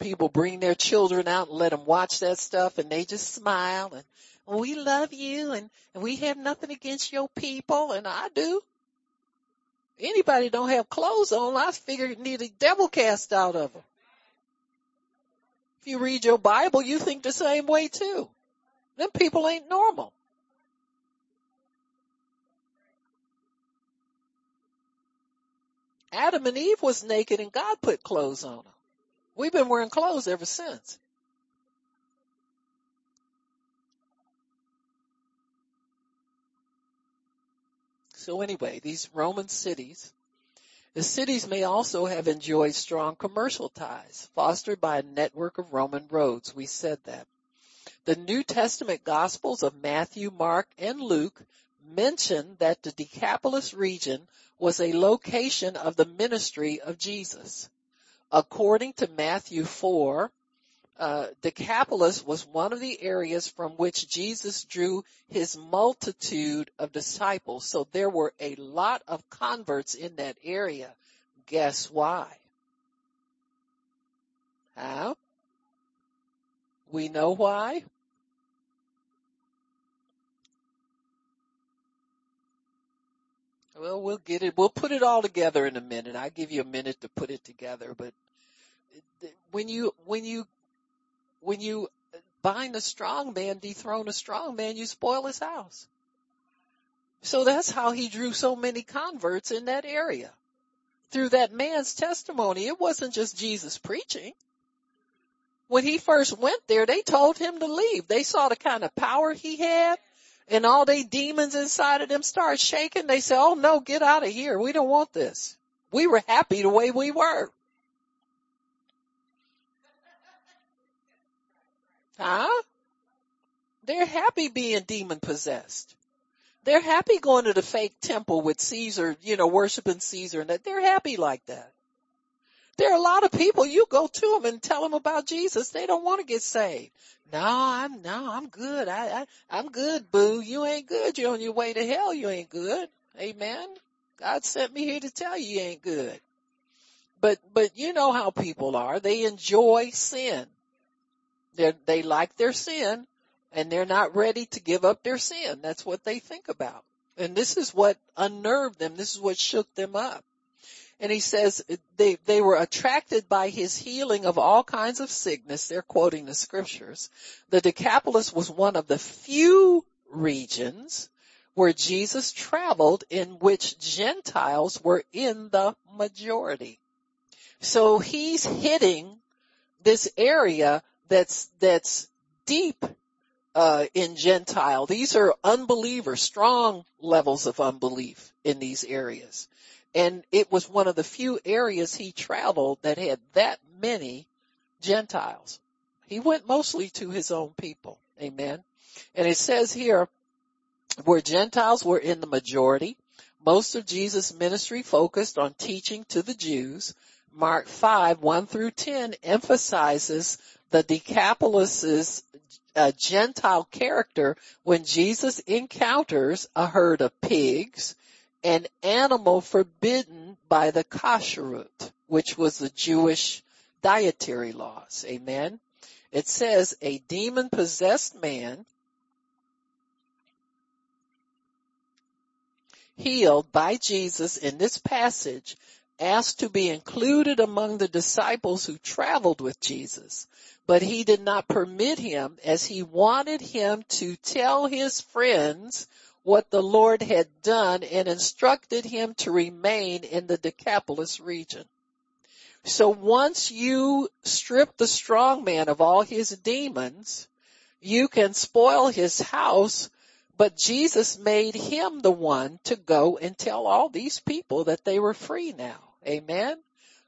People bring their children out and let them watch that stuff and they just smile and oh, we love you and, and we have nothing against your people and I do. Anybody don't have clothes on, I figure need a devil cast out of them. If you read your Bible, you think the same way too. Them people ain't normal. Adam and Eve was naked and God put clothes on them. We've been wearing clothes ever since. So anyway, these Roman cities the cities may also have enjoyed strong commercial ties, fostered by a network of Roman roads. We said that. The New Testament Gospels of Matthew, Mark, and Luke mention that the Decapolis region was a location of the ministry of Jesus. According to Matthew 4, uh, Decapolis was one of the areas from which Jesus drew his multitude of disciples. So there were a lot of converts in that area. Guess why? How? We know why. Well, we'll get it. We'll put it all together in a minute. I'll give you a minute to put it together, but when you, when you when you bind a strong man, dethrone a strong man, you spoil his house. So that's how he drew so many converts in that area. Through that man's testimony, it wasn't just Jesus preaching. When he first went there, they told him to leave. They saw the kind of power he had and all they demons inside of them start shaking. They said, oh no, get out of here. We don't want this. We were happy the way we were. Huh? They're happy being demon possessed. They're happy going to the fake temple with Caesar, you know, worshiping Caesar and that. They're happy like that. There are a lot of people, you go to them and tell them about Jesus. They don't want to get saved. No, I'm, no, I'm good. I, I, I'm good, boo. You ain't good. You're on your way to hell. You ain't good. Amen. God sent me here to tell you you ain't good. But, but you know how people are. They enjoy sin. They're, they like their sin and they're not ready to give up their sin. That's what they think about. And this is what unnerved them. This is what shook them up. And he says they, they were attracted by his healing of all kinds of sickness. They're quoting the scriptures. The Decapolis was one of the few regions where Jesus traveled in which Gentiles were in the majority. So he's hitting this area that's, that's deep, uh, in Gentile. These are unbelievers, strong levels of unbelief in these areas. And it was one of the few areas he traveled that had that many Gentiles. He went mostly to his own people. Amen. And it says here, where Gentiles were in the majority, most of Jesus' ministry focused on teaching to the Jews. Mark 5, 1 through 10 emphasizes the Decapolis's uh, Gentile character when Jesus encounters a herd of pigs, an animal forbidden by the kashrut, which was the Jewish dietary laws. Amen. It says a demon possessed man healed by Jesus in this passage asked to be included among the disciples who traveled with Jesus but he did not permit him as he wanted him to tell his friends what the Lord had done and instructed him to remain in the Decapolis region. So once you strip the strong man of all his demons, you can spoil his house, but Jesus made him the one to go and tell all these people that they were free now. Amen.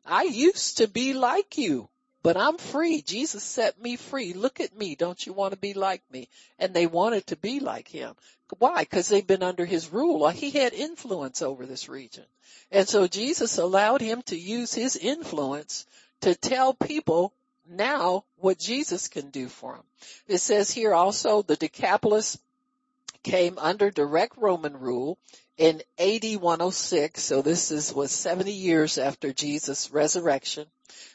I used to be like you. But I'm free. Jesus set me free. Look at me. Don't you want to be like me? And they wanted to be like him. Why? Because they've been under his rule. He had influence over this region. And so Jesus allowed him to use his influence to tell people now what Jesus can do for them. It says here also the Decapolis came under direct Roman rule in AD 106. So this is was 70 years after Jesus' resurrection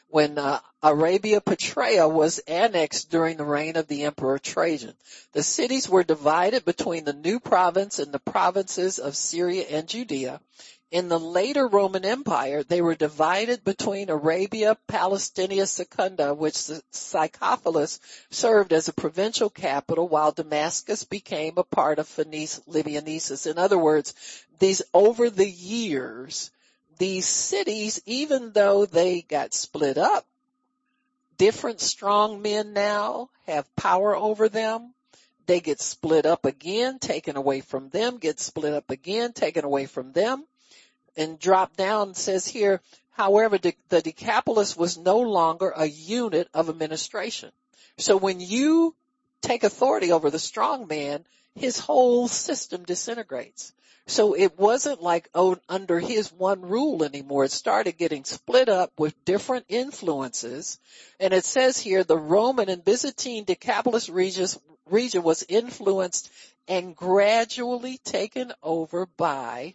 when uh, Arabia Petraea was annexed during the reign of the Emperor Trajan. The cities were divided between the new province and the provinces of Syria and Judea. In the later Roman Empire, they were divided between Arabia, Palestina Secunda, which Nicopolis served as a provincial capital, while Damascus became a part of Phoenice, Libanensis. In other words, these over the years, these cities, even though they got split up, different strong men now have power over them. They get split up again, taken away from them, get split up again, taken away from them and drop down says here, however, the, the Decapolis was no longer a unit of administration. So when you take authority over the strong man, his whole system disintegrates. So it wasn't like oh, under his one rule anymore. It started getting split up with different influences. And it says here the Roman and Byzantine Decapolis region was influenced and gradually taken over by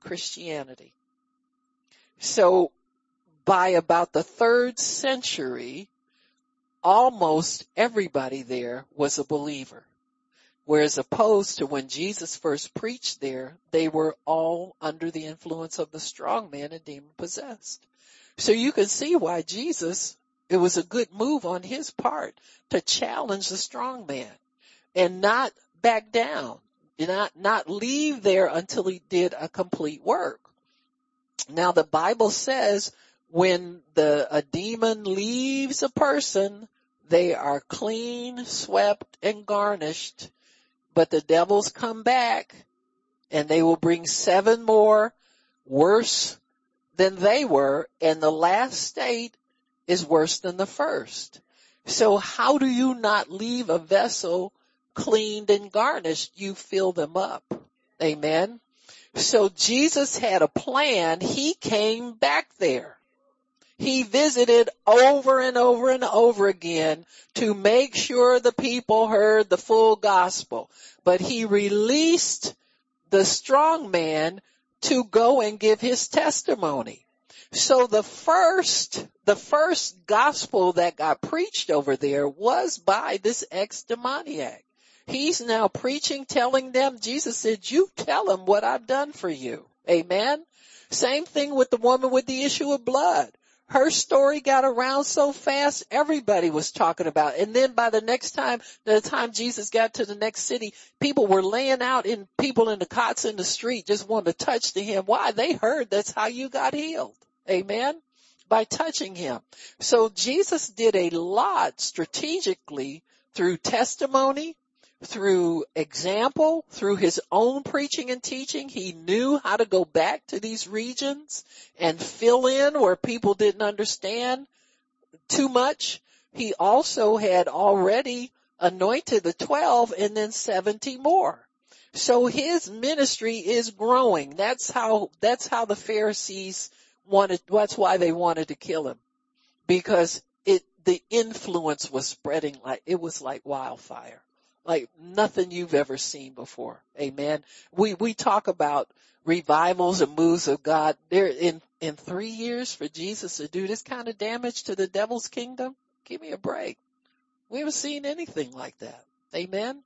Christianity. So by about the third century, almost everybody there was a believer. Whereas opposed to when Jesus first preached there, they were all under the influence of the strong man and demon possessed. So you can see why Jesus, it was a good move on his part to challenge the strong man and not back down not, not leave there until he did a complete work. Now the Bible says when the, a demon leaves a person, they are clean, swept, and garnished, but the devils come back and they will bring seven more worse than they were and the last state is worse than the first. So how do you not leave a vessel cleaned and garnished, you fill them up. Amen. So Jesus had a plan. He came back there. He visited over and over and over again to make sure the people heard the full gospel. But he released the strong man to go and give his testimony. So the first, the first gospel that got preached over there was by this ex-demoniac. He's now preaching, telling them, Jesus said, you tell them what I've done for you. Amen. Same thing with the woman with the issue of blood. Her story got around so fast, everybody was talking about it. And then by the next time, the time Jesus got to the next city, people were laying out in people in the cots in the street just wanted to touch to him. Why? They heard that's how you got healed. Amen. By touching him. So Jesus did a lot strategically through testimony, through example, through his own preaching and teaching, he knew how to go back to these regions and fill in where people didn't understand too much. He also had already anointed the 12 and then 70 more. So his ministry is growing. That's how, that's how the Pharisees wanted, that's why they wanted to kill him. Because it, the influence was spreading like, it was like wildfire like nothing you've ever seen before. Amen. We, we talk about revivals and moves of God. There in, in three years for Jesus to do this kind of damage to the devil's kingdom. Give me a break. We haven't seen anything like that. Amen.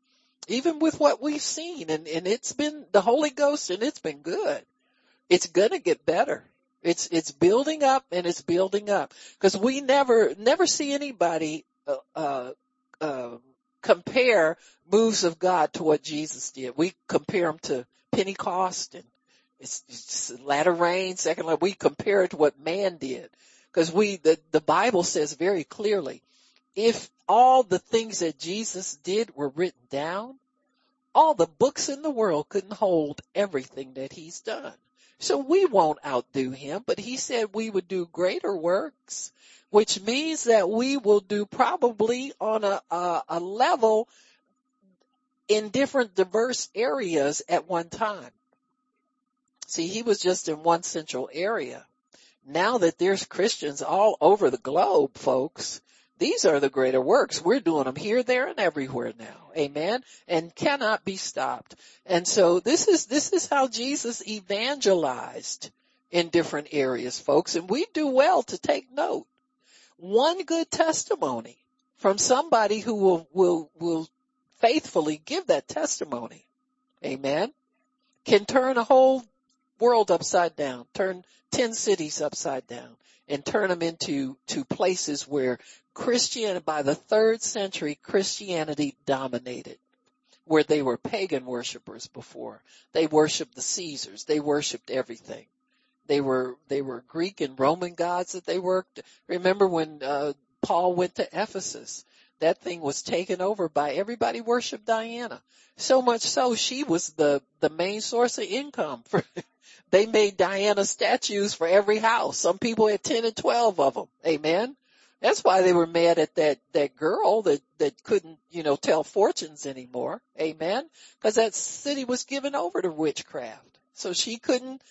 Even with what we've seen and, and it's been the Holy Ghost and it's been good. It's gonna get better. It's, it's building up and it's building up because we never, never see anybody, uh, uh, uh compare moves of God to what Jesus did. We compare them to Pentecost and it's, it's latter rain, second we compare it to what man did. Cause we, the, the Bible says very clearly, if all the things that Jesus did were written down, all the books in the world couldn't hold everything that he's done. So we won't outdo him, but he said we would do greater works which means that we will do probably on a, a, a level in different diverse areas at one time. See, he was just in one central area. Now that there's Christians all over the globe, folks, these are the greater works. We're doing them here, there, and everywhere now. Amen. And cannot be stopped. And so this is, this is how Jesus evangelized in different areas, folks. And we do well to take note. One good testimony from somebody who will, will, will faithfully give that testimony. Amen. Can turn a whole world upside down, turn 10 cities upside down and turn them into to places where Christian by the third century Christianity dominated where they were pagan worshippers before. They worshiped the Caesars. They worshiped everything. They were they were Greek and Roman gods that they worked. Remember when uh, Paul went to Ephesus? That thing was taken over by everybody worshiped Diana. So much so she was the the main source of income for (laughs) they made Diana statues for every house. Some people had 10 and 12 of them. Amen. That's why they were mad at that, that girl that, that couldn't, you know, tell fortunes anymore. Amen. Cause that city was given over to witchcraft. So she couldn't,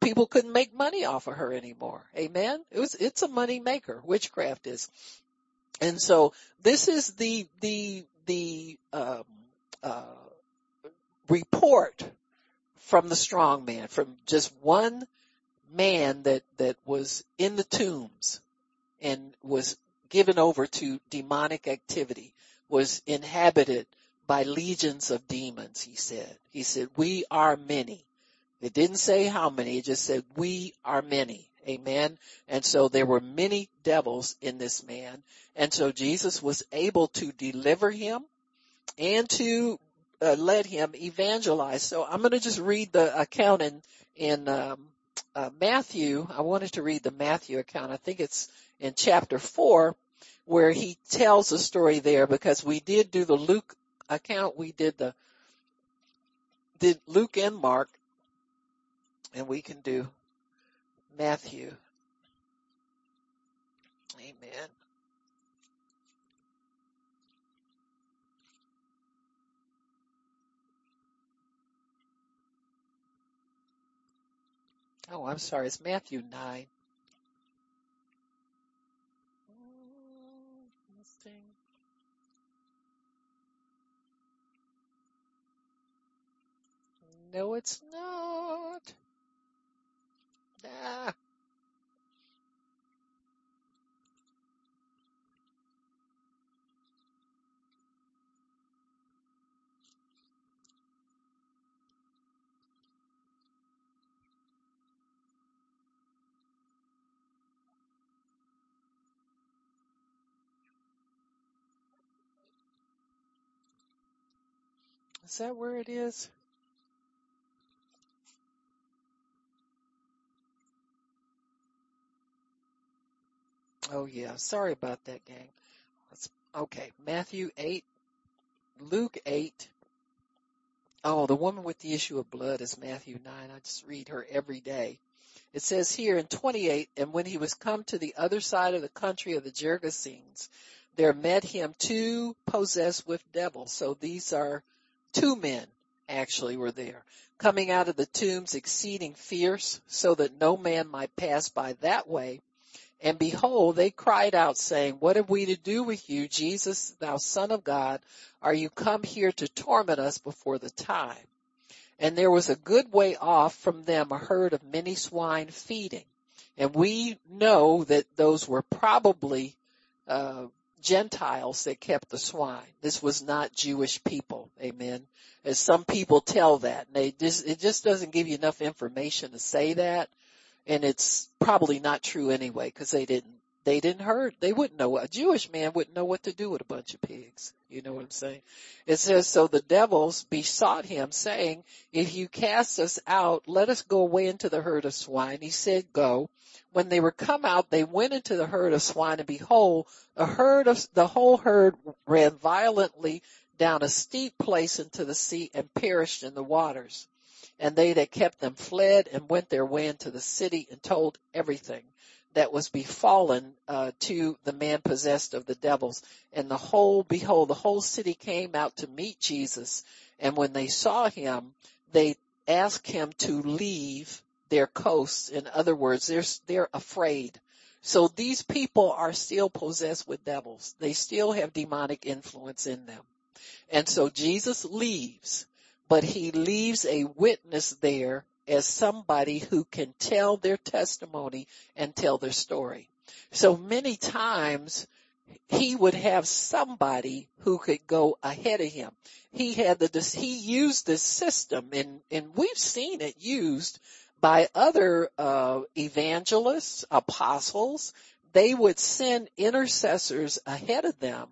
people couldn't make money off of her anymore. Amen. It was, it's a money maker. Witchcraft is. And so this is the, the, the, um, uh, report from the strong man, from just one man that, that was in the tombs and was given over to demonic activity, was inhabited by legions of demons, he said. He said, we are many. It didn't say how many, it just said, we are many. Amen. And so there were many devils in this man. And so Jesus was able to deliver him and to uh, led him evangelize. So I'm going to just read the account in in um, uh, Matthew. I wanted to read the Matthew account. I think it's in chapter four where he tells the story there because we did do the Luke account. We did the did Luke and Mark, and we can do Matthew. Amen. Oh, I'm sorry. It's Matthew 9. No, it's not. Ah. Is that where it is? Oh yeah, sorry about that gang. Let's, okay, Matthew 8, Luke 8. Oh, the woman with the issue of blood is Matthew 9. I just read her every day. It says here in 28, and when he was come to the other side of the country of the Gergesenes, there met him two possessed with devils. So these are two men actually were there coming out of the tombs exceeding fierce so that no man might pass by that way. And behold, they cried out saying, what have we to do with you, Jesus, thou son of God? Are you come here to torment us before the time? And there was a good way off from them a herd of many swine feeding. And we know that those were probably, uh, Gentiles that kept the swine. This was not Jewish people. Amen. As some people tell that, and they just, it just doesn't give you enough information to say that. And it's probably not true anyway, because they didn't, they didn't hurt, they wouldn't know, a Jewish man wouldn't know what to do with a bunch of pigs. You know what I'm saying? It says, so the devils besought him saying, if you cast us out, let us go away into the herd of swine. He said, go when they were come out, they went into the herd of swine and behold, a herd of, the whole herd ran violently down a steep place into the sea and perished in the waters. And they that kept them fled and went their way into the city and told everything that was befallen uh, to the man possessed of the devils. And the whole, behold, the whole city came out to meet Jesus. And when they saw him, they asked him to leave their coasts. In other words, they're, they're afraid. So these people are still possessed with devils. They still have demonic influence in them. And so Jesus leaves, but he leaves a witness there as somebody who can tell their testimony and tell their story. So many times he would have somebody who could go ahead of him. He had the, he used this system and, and we've seen it used by other, uh, evangelists, apostles. They would send intercessors ahead of them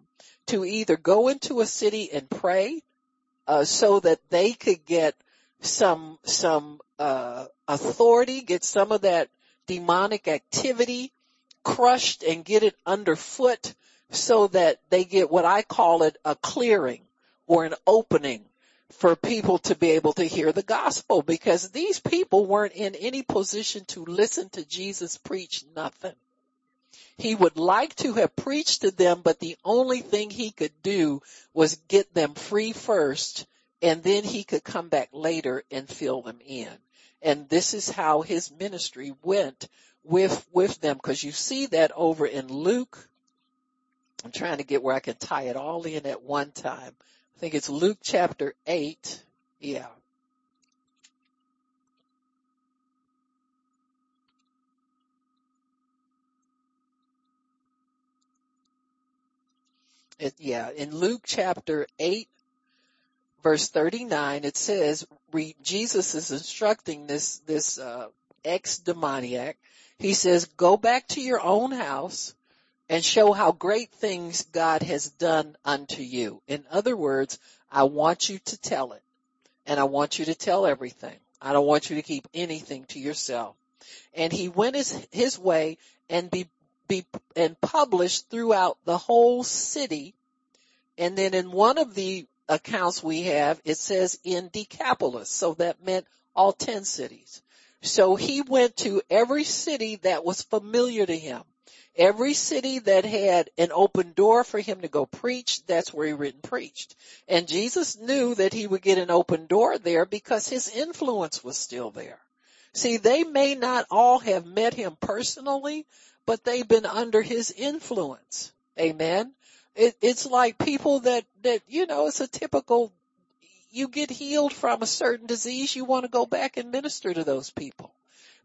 to either go into a city and pray, uh, so that they could get some, some, uh, authority, get some of that demonic activity crushed and get it underfoot so that they get what I call it a clearing or an opening for people to be able to hear the gospel because these people weren't in any position to listen to Jesus preach nothing. He would like to have preached to them, but the only thing he could do was get them free first and then he could come back later and fill them in. And this is how his ministry went with, with them because you see that over in Luke I'm trying to get where I can tie it all in at one time. I think it's Luke chapter 8. Yeah. Yeah, in Luke chapter 8 verse 39 it says re, Jesus is instructing this this uh, ex demoniac. He says, "Go back to your own house and show how great things God has done unto you. In other words, I want you to tell it and I want you to tell everything. I don't want you to keep anything to yourself. And he went his, his way and be, be, and published throughout the whole city. And then in one of the accounts we have, it says in Decapolis. So that meant all 10 cities. So he went to every city that was familiar to him. Every city that had an open door for him to go preach, that's where he went and preached. And Jesus knew that he would get an open door there because his influence was still there. See, they may not all have met him personally, but they've been under his influence. Amen. It, it's like people that, that, you know, it's a typical, you get healed from a certain disease, you want to go back and minister to those people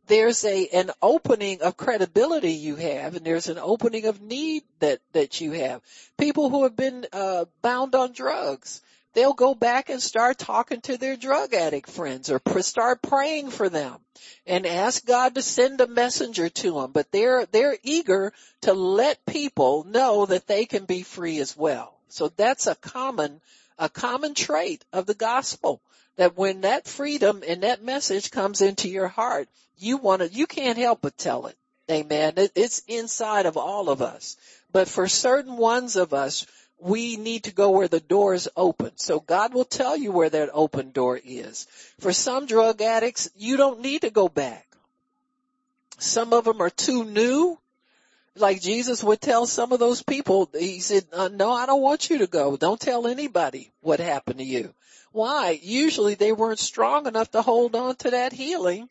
there's a an opening of credibility you have and there's an opening of need that that you have people who have been uh bound on drugs they'll go back and start talking to their drug addict friends or start praying for them and ask God to send a messenger to them but they're they're eager to let people know that they can be free as well so that's a common a common trait of the gospel that when that freedom and that message comes into your heart you want to, you can't help but tell it. Amen. It's inside of all of us. But for certain ones of us, we need to go where the door is open. So God will tell you where that open door is. For some drug addicts, you don't need to go back. Some of them are too new. Like Jesus would tell some of those people, he said, uh, no, I don't want you to go. Don't tell anybody what happened to you. Why? Usually they weren't strong enough to hold on to that healing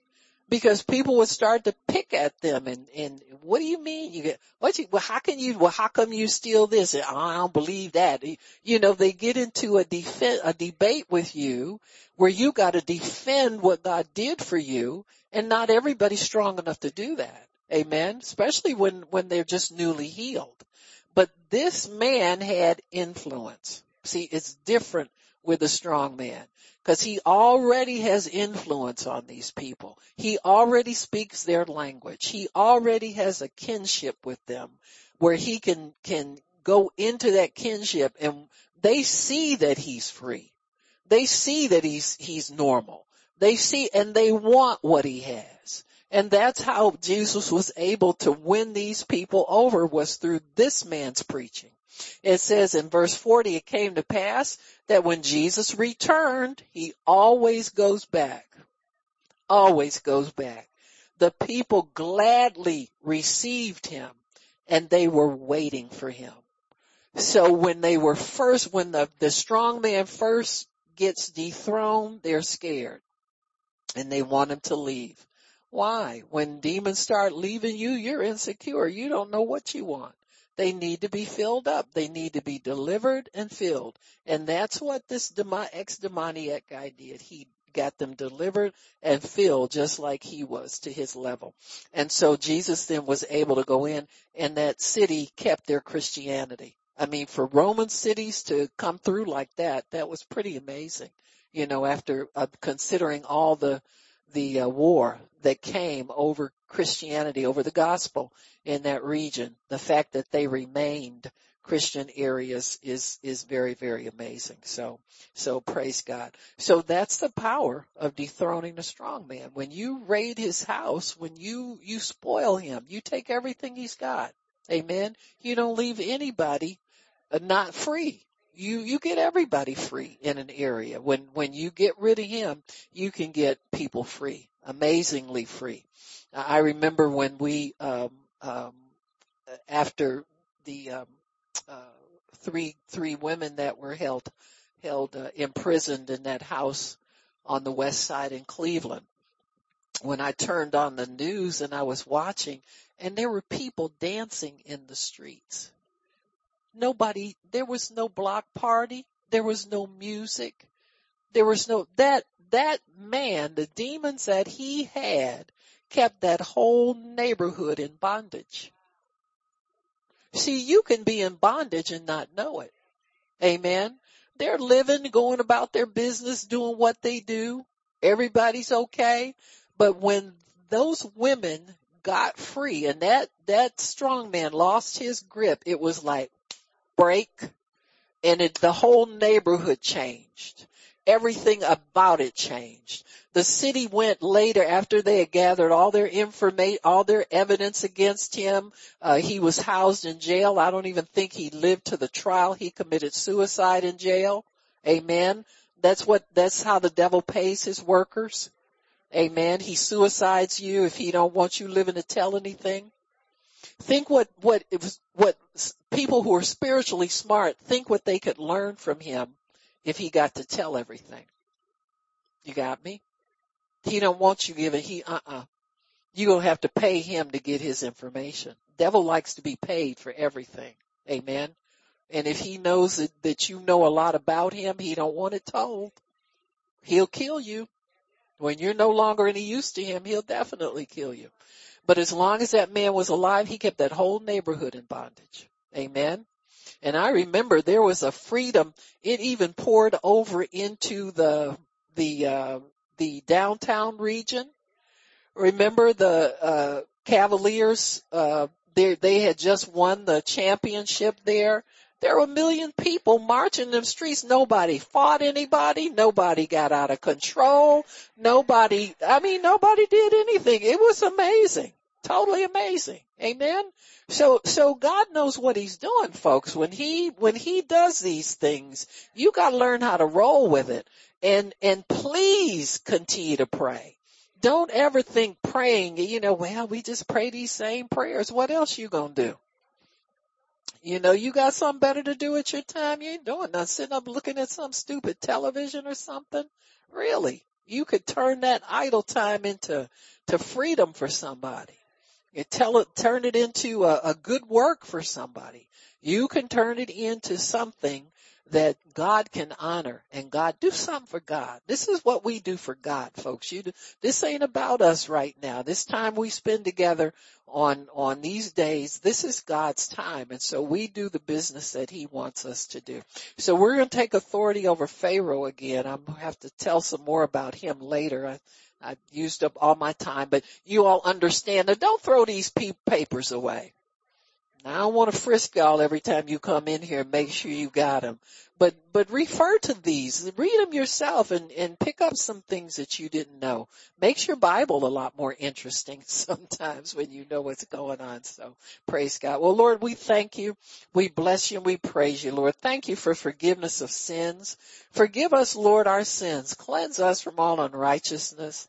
because people would start to pick at them and, and what do you mean you get, what you, well how can you, well how come you steal this? Oh, I don't believe that. You know, they get into a defense, a debate with you where you gotta defend what God did for you and not everybody's strong enough to do that. Amen. Especially when, when they're just newly healed. But this man had influence. See, it's different with a strong man because he already has influence on these people. He already speaks their language. He already has a kinship with them where he can, can go into that kinship and they see that he's free. They see that he's, he's normal. They see and they want what he has. And that's how Jesus was able to win these people over was through this man's preaching. It says in verse 40, it came to pass that when Jesus returned, he always goes back. Always goes back. The people gladly received him and they were waiting for him. So when they were first, when the, the strong man first gets dethroned, they're scared and they want him to leave. Why? When demons start leaving you, you're insecure. You don't know what you want. They need to be filled up. They need to be delivered and filled. And that's what this ex-demoniac guy did. He got them delivered and filled just like he was to his level. And so Jesus then was able to go in and that city kept their Christianity. I mean, for Roman cities to come through like that, that was pretty amazing. You know, after uh, considering all the the uh, war that came over Christianity, over the gospel in that region, the fact that they remained Christian areas is, is very, very amazing. So, so praise God. So that's the power of dethroning a strong man. When you raid his house, when you, you spoil him, you take everything he's got. Amen. You don't leave anybody uh, not free you you get everybody free in an area. When when you get rid of him, you can get people free, amazingly free. I remember when we um, um, after the um, uh, three three women that were held held uh, imprisoned in that house on the west side in Cleveland. When I turned on the news and I was watching, and there were people dancing in the streets nobody, there was no block party. There was no music. There was no, that, that man, the demons that he had kept that whole neighborhood in bondage. See, you can be in bondage and not know it. Amen. They're living, going about their business, doing what they do. Everybody's okay. But when those women got free and that, that strong man lost his grip, it was like, break and it, the whole neighborhood changed. Everything about it changed. The city went later after they had gathered all their information, all their evidence against him. Uh, he was housed in jail. I don't even think he lived to the trial. He committed suicide in jail. Amen. That's what, that's how the devil pays his workers. Amen. He suicides you if he don't want you living to tell anything. Think what, what, was, what people who are spiritually smart think what they could learn from him if he got to tell everything. You got me? He don't want you giving, he, uh-uh. you gonna have to pay him to get his information. Devil likes to be paid for everything. Amen. And if he knows that, that you know a lot about him, he don't want it told. He'll kill you. When you're no longer any use to him, he'll definitely kill you. But as long as that man was alive, he kept that whole neighborhood in bondage. Amen. And I remember there was a freedom. It even poured over into the, the, uh, the downtown region. Remember the, uh, Cavaliers, uh, they, they had just won the championship there. There were a million people marching them streets. Nobody fought anybody. Nobody got out of control. Nobody, I mean, nobody did anything. It was amazing. Totally amazing. Amen. So, so God knows what he's doing, folks. When he, when he does these things, you gotta learn how to roll with it. And, and please continue to pray. Don't ever think praying, you know, well, we just pray these same prayers. What else you gonna do? You know, you got something better to do with your time. You ain't doing nothing. Sitting up looking at some stupid television or something. Really. You could turn that idle time into, to freedom for somebody. You tell it, turn it into a, a good work for somebody. You can turn it into something that God can honor and God do something for God. This is what we do for God, folks. You do, this ain't about us right now. This time we spend together on, on these days, this is God's time. And so we do the business that he wants us to do. So we're going to take authority over Pharaoh again. I'm going to have to tell some more about him later. I, I used up all my time, but you all understand that don't throw these papers away. I don't want to frisk y'all every time you come in here. Make sure you got them. But, but refer to these. Read them yourself and, and pick up some things that you didn't know. Makes your Bible a lot more interesting (laughs) sometimes when you know what's going on. So praise God. Well, Lord, we thank you. We bless you and we praise you, Lord. Thank you for forgiveness of sins. Forgive us, Lord, our sins. Cleanse us from all unrighteousness.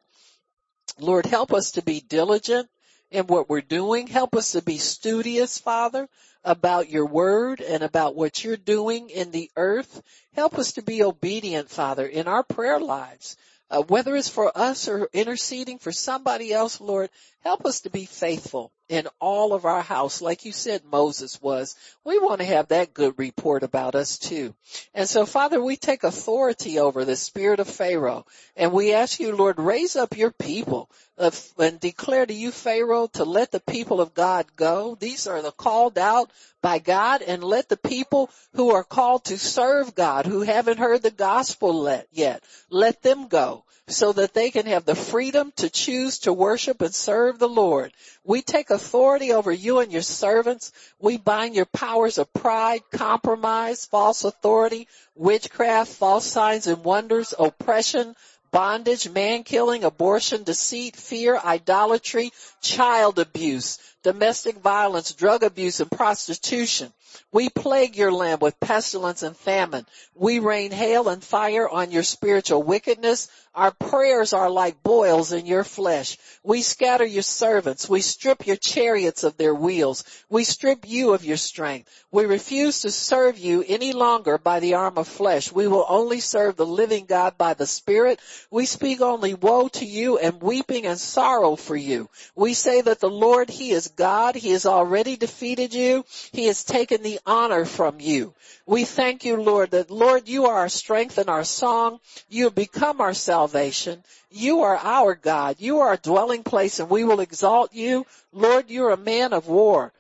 Lord, help us to be diligent in what we're doing. Help us to be studious, Father, about your word and about what you're doing in the earth. Help us to be obedient, Father, in our prayer lives. uh, whether it's for us or interceding for somebody else, Lord, help us to be faithful in all of our house. Like you said, Moses was. We want to have that good report about us too. And so Father, we take authority over the spirit of Pharaoh and we ask you, Lord, raise up your people and declare to you, Pharaoh, to let the people of God go. These are the called out by God and let the people who are called to serve God, who haven't heard the gospel yet, let them go so that they can have the freedom to choose to worship and serve the Lord. We take authority over you and your servants. We bind your powers of pride, compromise, false authority, witchcraft, false signs and wonders, oppression, bondage, man killing, abortion, deceit, fear, idolatry, child abuse, domestic violence, drug abuse, and prostitution. We plague your land with pestilence and famine. We rain hail and fire on your spiritual wickedness. Our prayers are like boils in your flesh. We scatter your servants. We strip your chariots of their wheels. We strip you of your strength. We refuse to serve you any longer by the arm of flesh. We will only serve the living God by the Spirit. We speak only woe to you and weeping and sorrow for you. We say that the Lord, He is God. He has already defeated you. He has taken the honor from you. We thank you, Lord, that Lord, you are our strength and our song. You have become our salvation. You are our God. You are our dwelling place and we will exalt you. Lord, you're a man of war.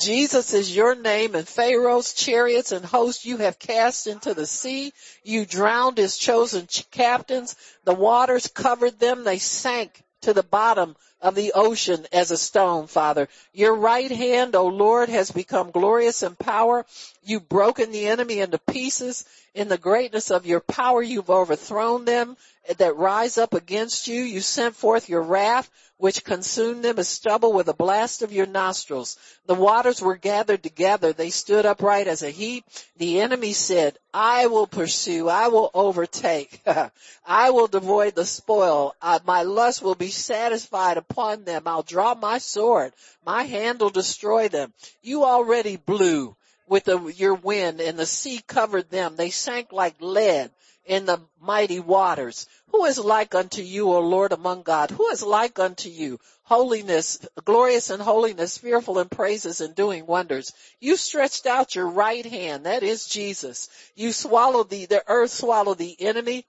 Jesus is your name and Pharaoh's chariots and hosts you have cast into the sea. You drowned his chosen captains. The waters covered them. They sank to the bottom of the ocean as a stone, Father. Your right hand, O Lord, has become glorious in power. You've broken the enemy into pieces. In the greatness of your power, you've overthrown them that rise up against you. You sent forth your wrath, which consumed them as stubble with a blast of your nostrils. The waters were gathered together. They stood upright as a heap. The enemy said, I will pursue. I will overtake. (laughs) I will devoid the spoil. Uh, my lust will be satisfied upon them. I'll draw my sword. My hand will destroy them. You already blew with the, your wind and the sea covered them. They sank like lead in the mighty waters. Who is like unto you, O Lord among God? Who is like unto you? Holiness, glorious in holiness, fearful in praises and doing wonders. You stretched out your right hand. That is Jesus. You swallowed the, the earth swallowed the enemy.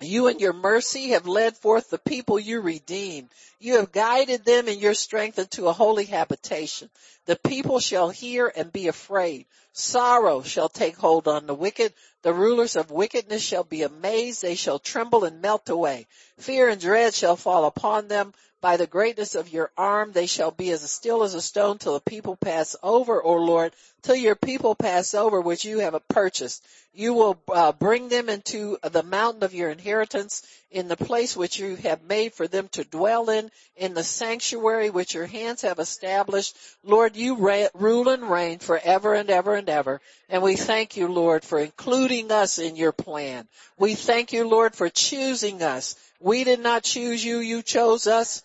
You in your mercy have led forth the people you redeemed. You have guided them in your strength into a holy habitation. The people shall hear and be afraid. Sorrow shall take hold on the wicked. The rulers of wickedness shall be amazed. They shall tremble and melt away. Fear and dread shall fall upon them. By the greatness of your arm, they shall be as still as a stone till the people pass over, O Lord, till your people pass over, which you have purchased. You will uh, bring them into the mountain of your inheritance, in the place which you have made for them to dwell in, in the sanctuary which your hands have established. Lord, you rule and reign forever and ever and ever. And we thank you, Lord, for including us in your plan. We thank you, Lord, for choosing us. We did not choose you, you chose us.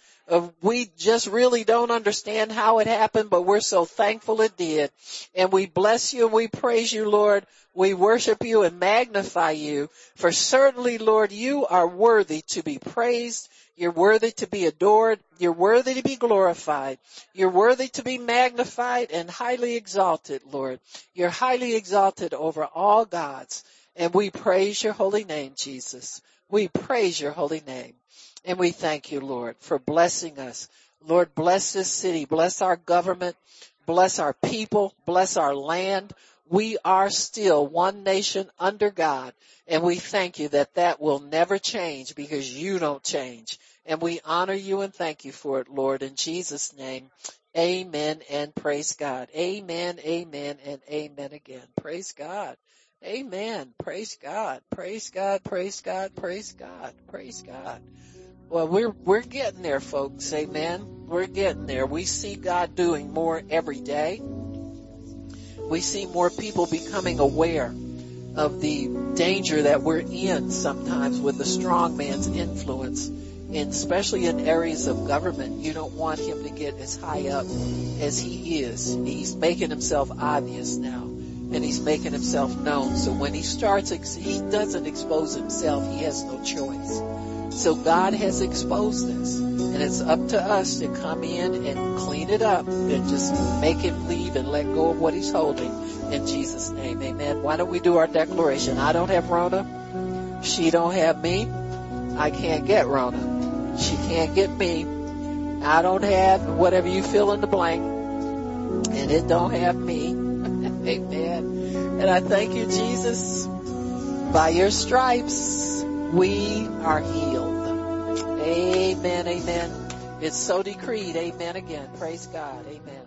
We just really don't understand how it happened, but we're so thankful it did. And we bless you and we praise you, Lord. We worship you and magnify you. For certainly, Lord, you are worthy to be praised. You're worthy to be adored. You're worthy to be glorified. You're worthy to be magnified and highly exalted, Lord. You're highly exalted over all gods. And we praise your holy name, Jesus. We praise your holy name. And we thank you, Lord, for blessing us. Lord, bless this city. Bless our government. Bless our people. Bless our land. We are still one nation under God. And we thank you that that will never change because you don't change. And we honor you and thank you for it, Lord, in Jesus name. Amen and praise God. Amen, amen, and amen again. Praise God. Amen. Praise God. Praise God. Praise God. Praise God. Praise God. Well, we're, we're getting there, folks. Amen. We're getting there. We see God doing more every day. We see more people becoming aware of the danger that we're in sometimes with the strong man's influence. And especially in areas of government, you don't want him to get as high up as he is. He's making himself obvious now. and he's making himself known. So when he starts, he doesn't expose himself. He has no choice. So God has exposed this and it's up to us to come in and clean it up and just make him leave and let go of what he's holding in Jesus name. Amen. Why don't we do our declaration? I don't have Rona. She don't have me. I can't get Rona. She can't get me. I don't have whatever you fill in the blank and it don't have me. (laughs) Amen. And I thank you, Jesus. By your stripes, we are healed. Amen. Amen. It's so decreed. Amen again. Praise God. Amen.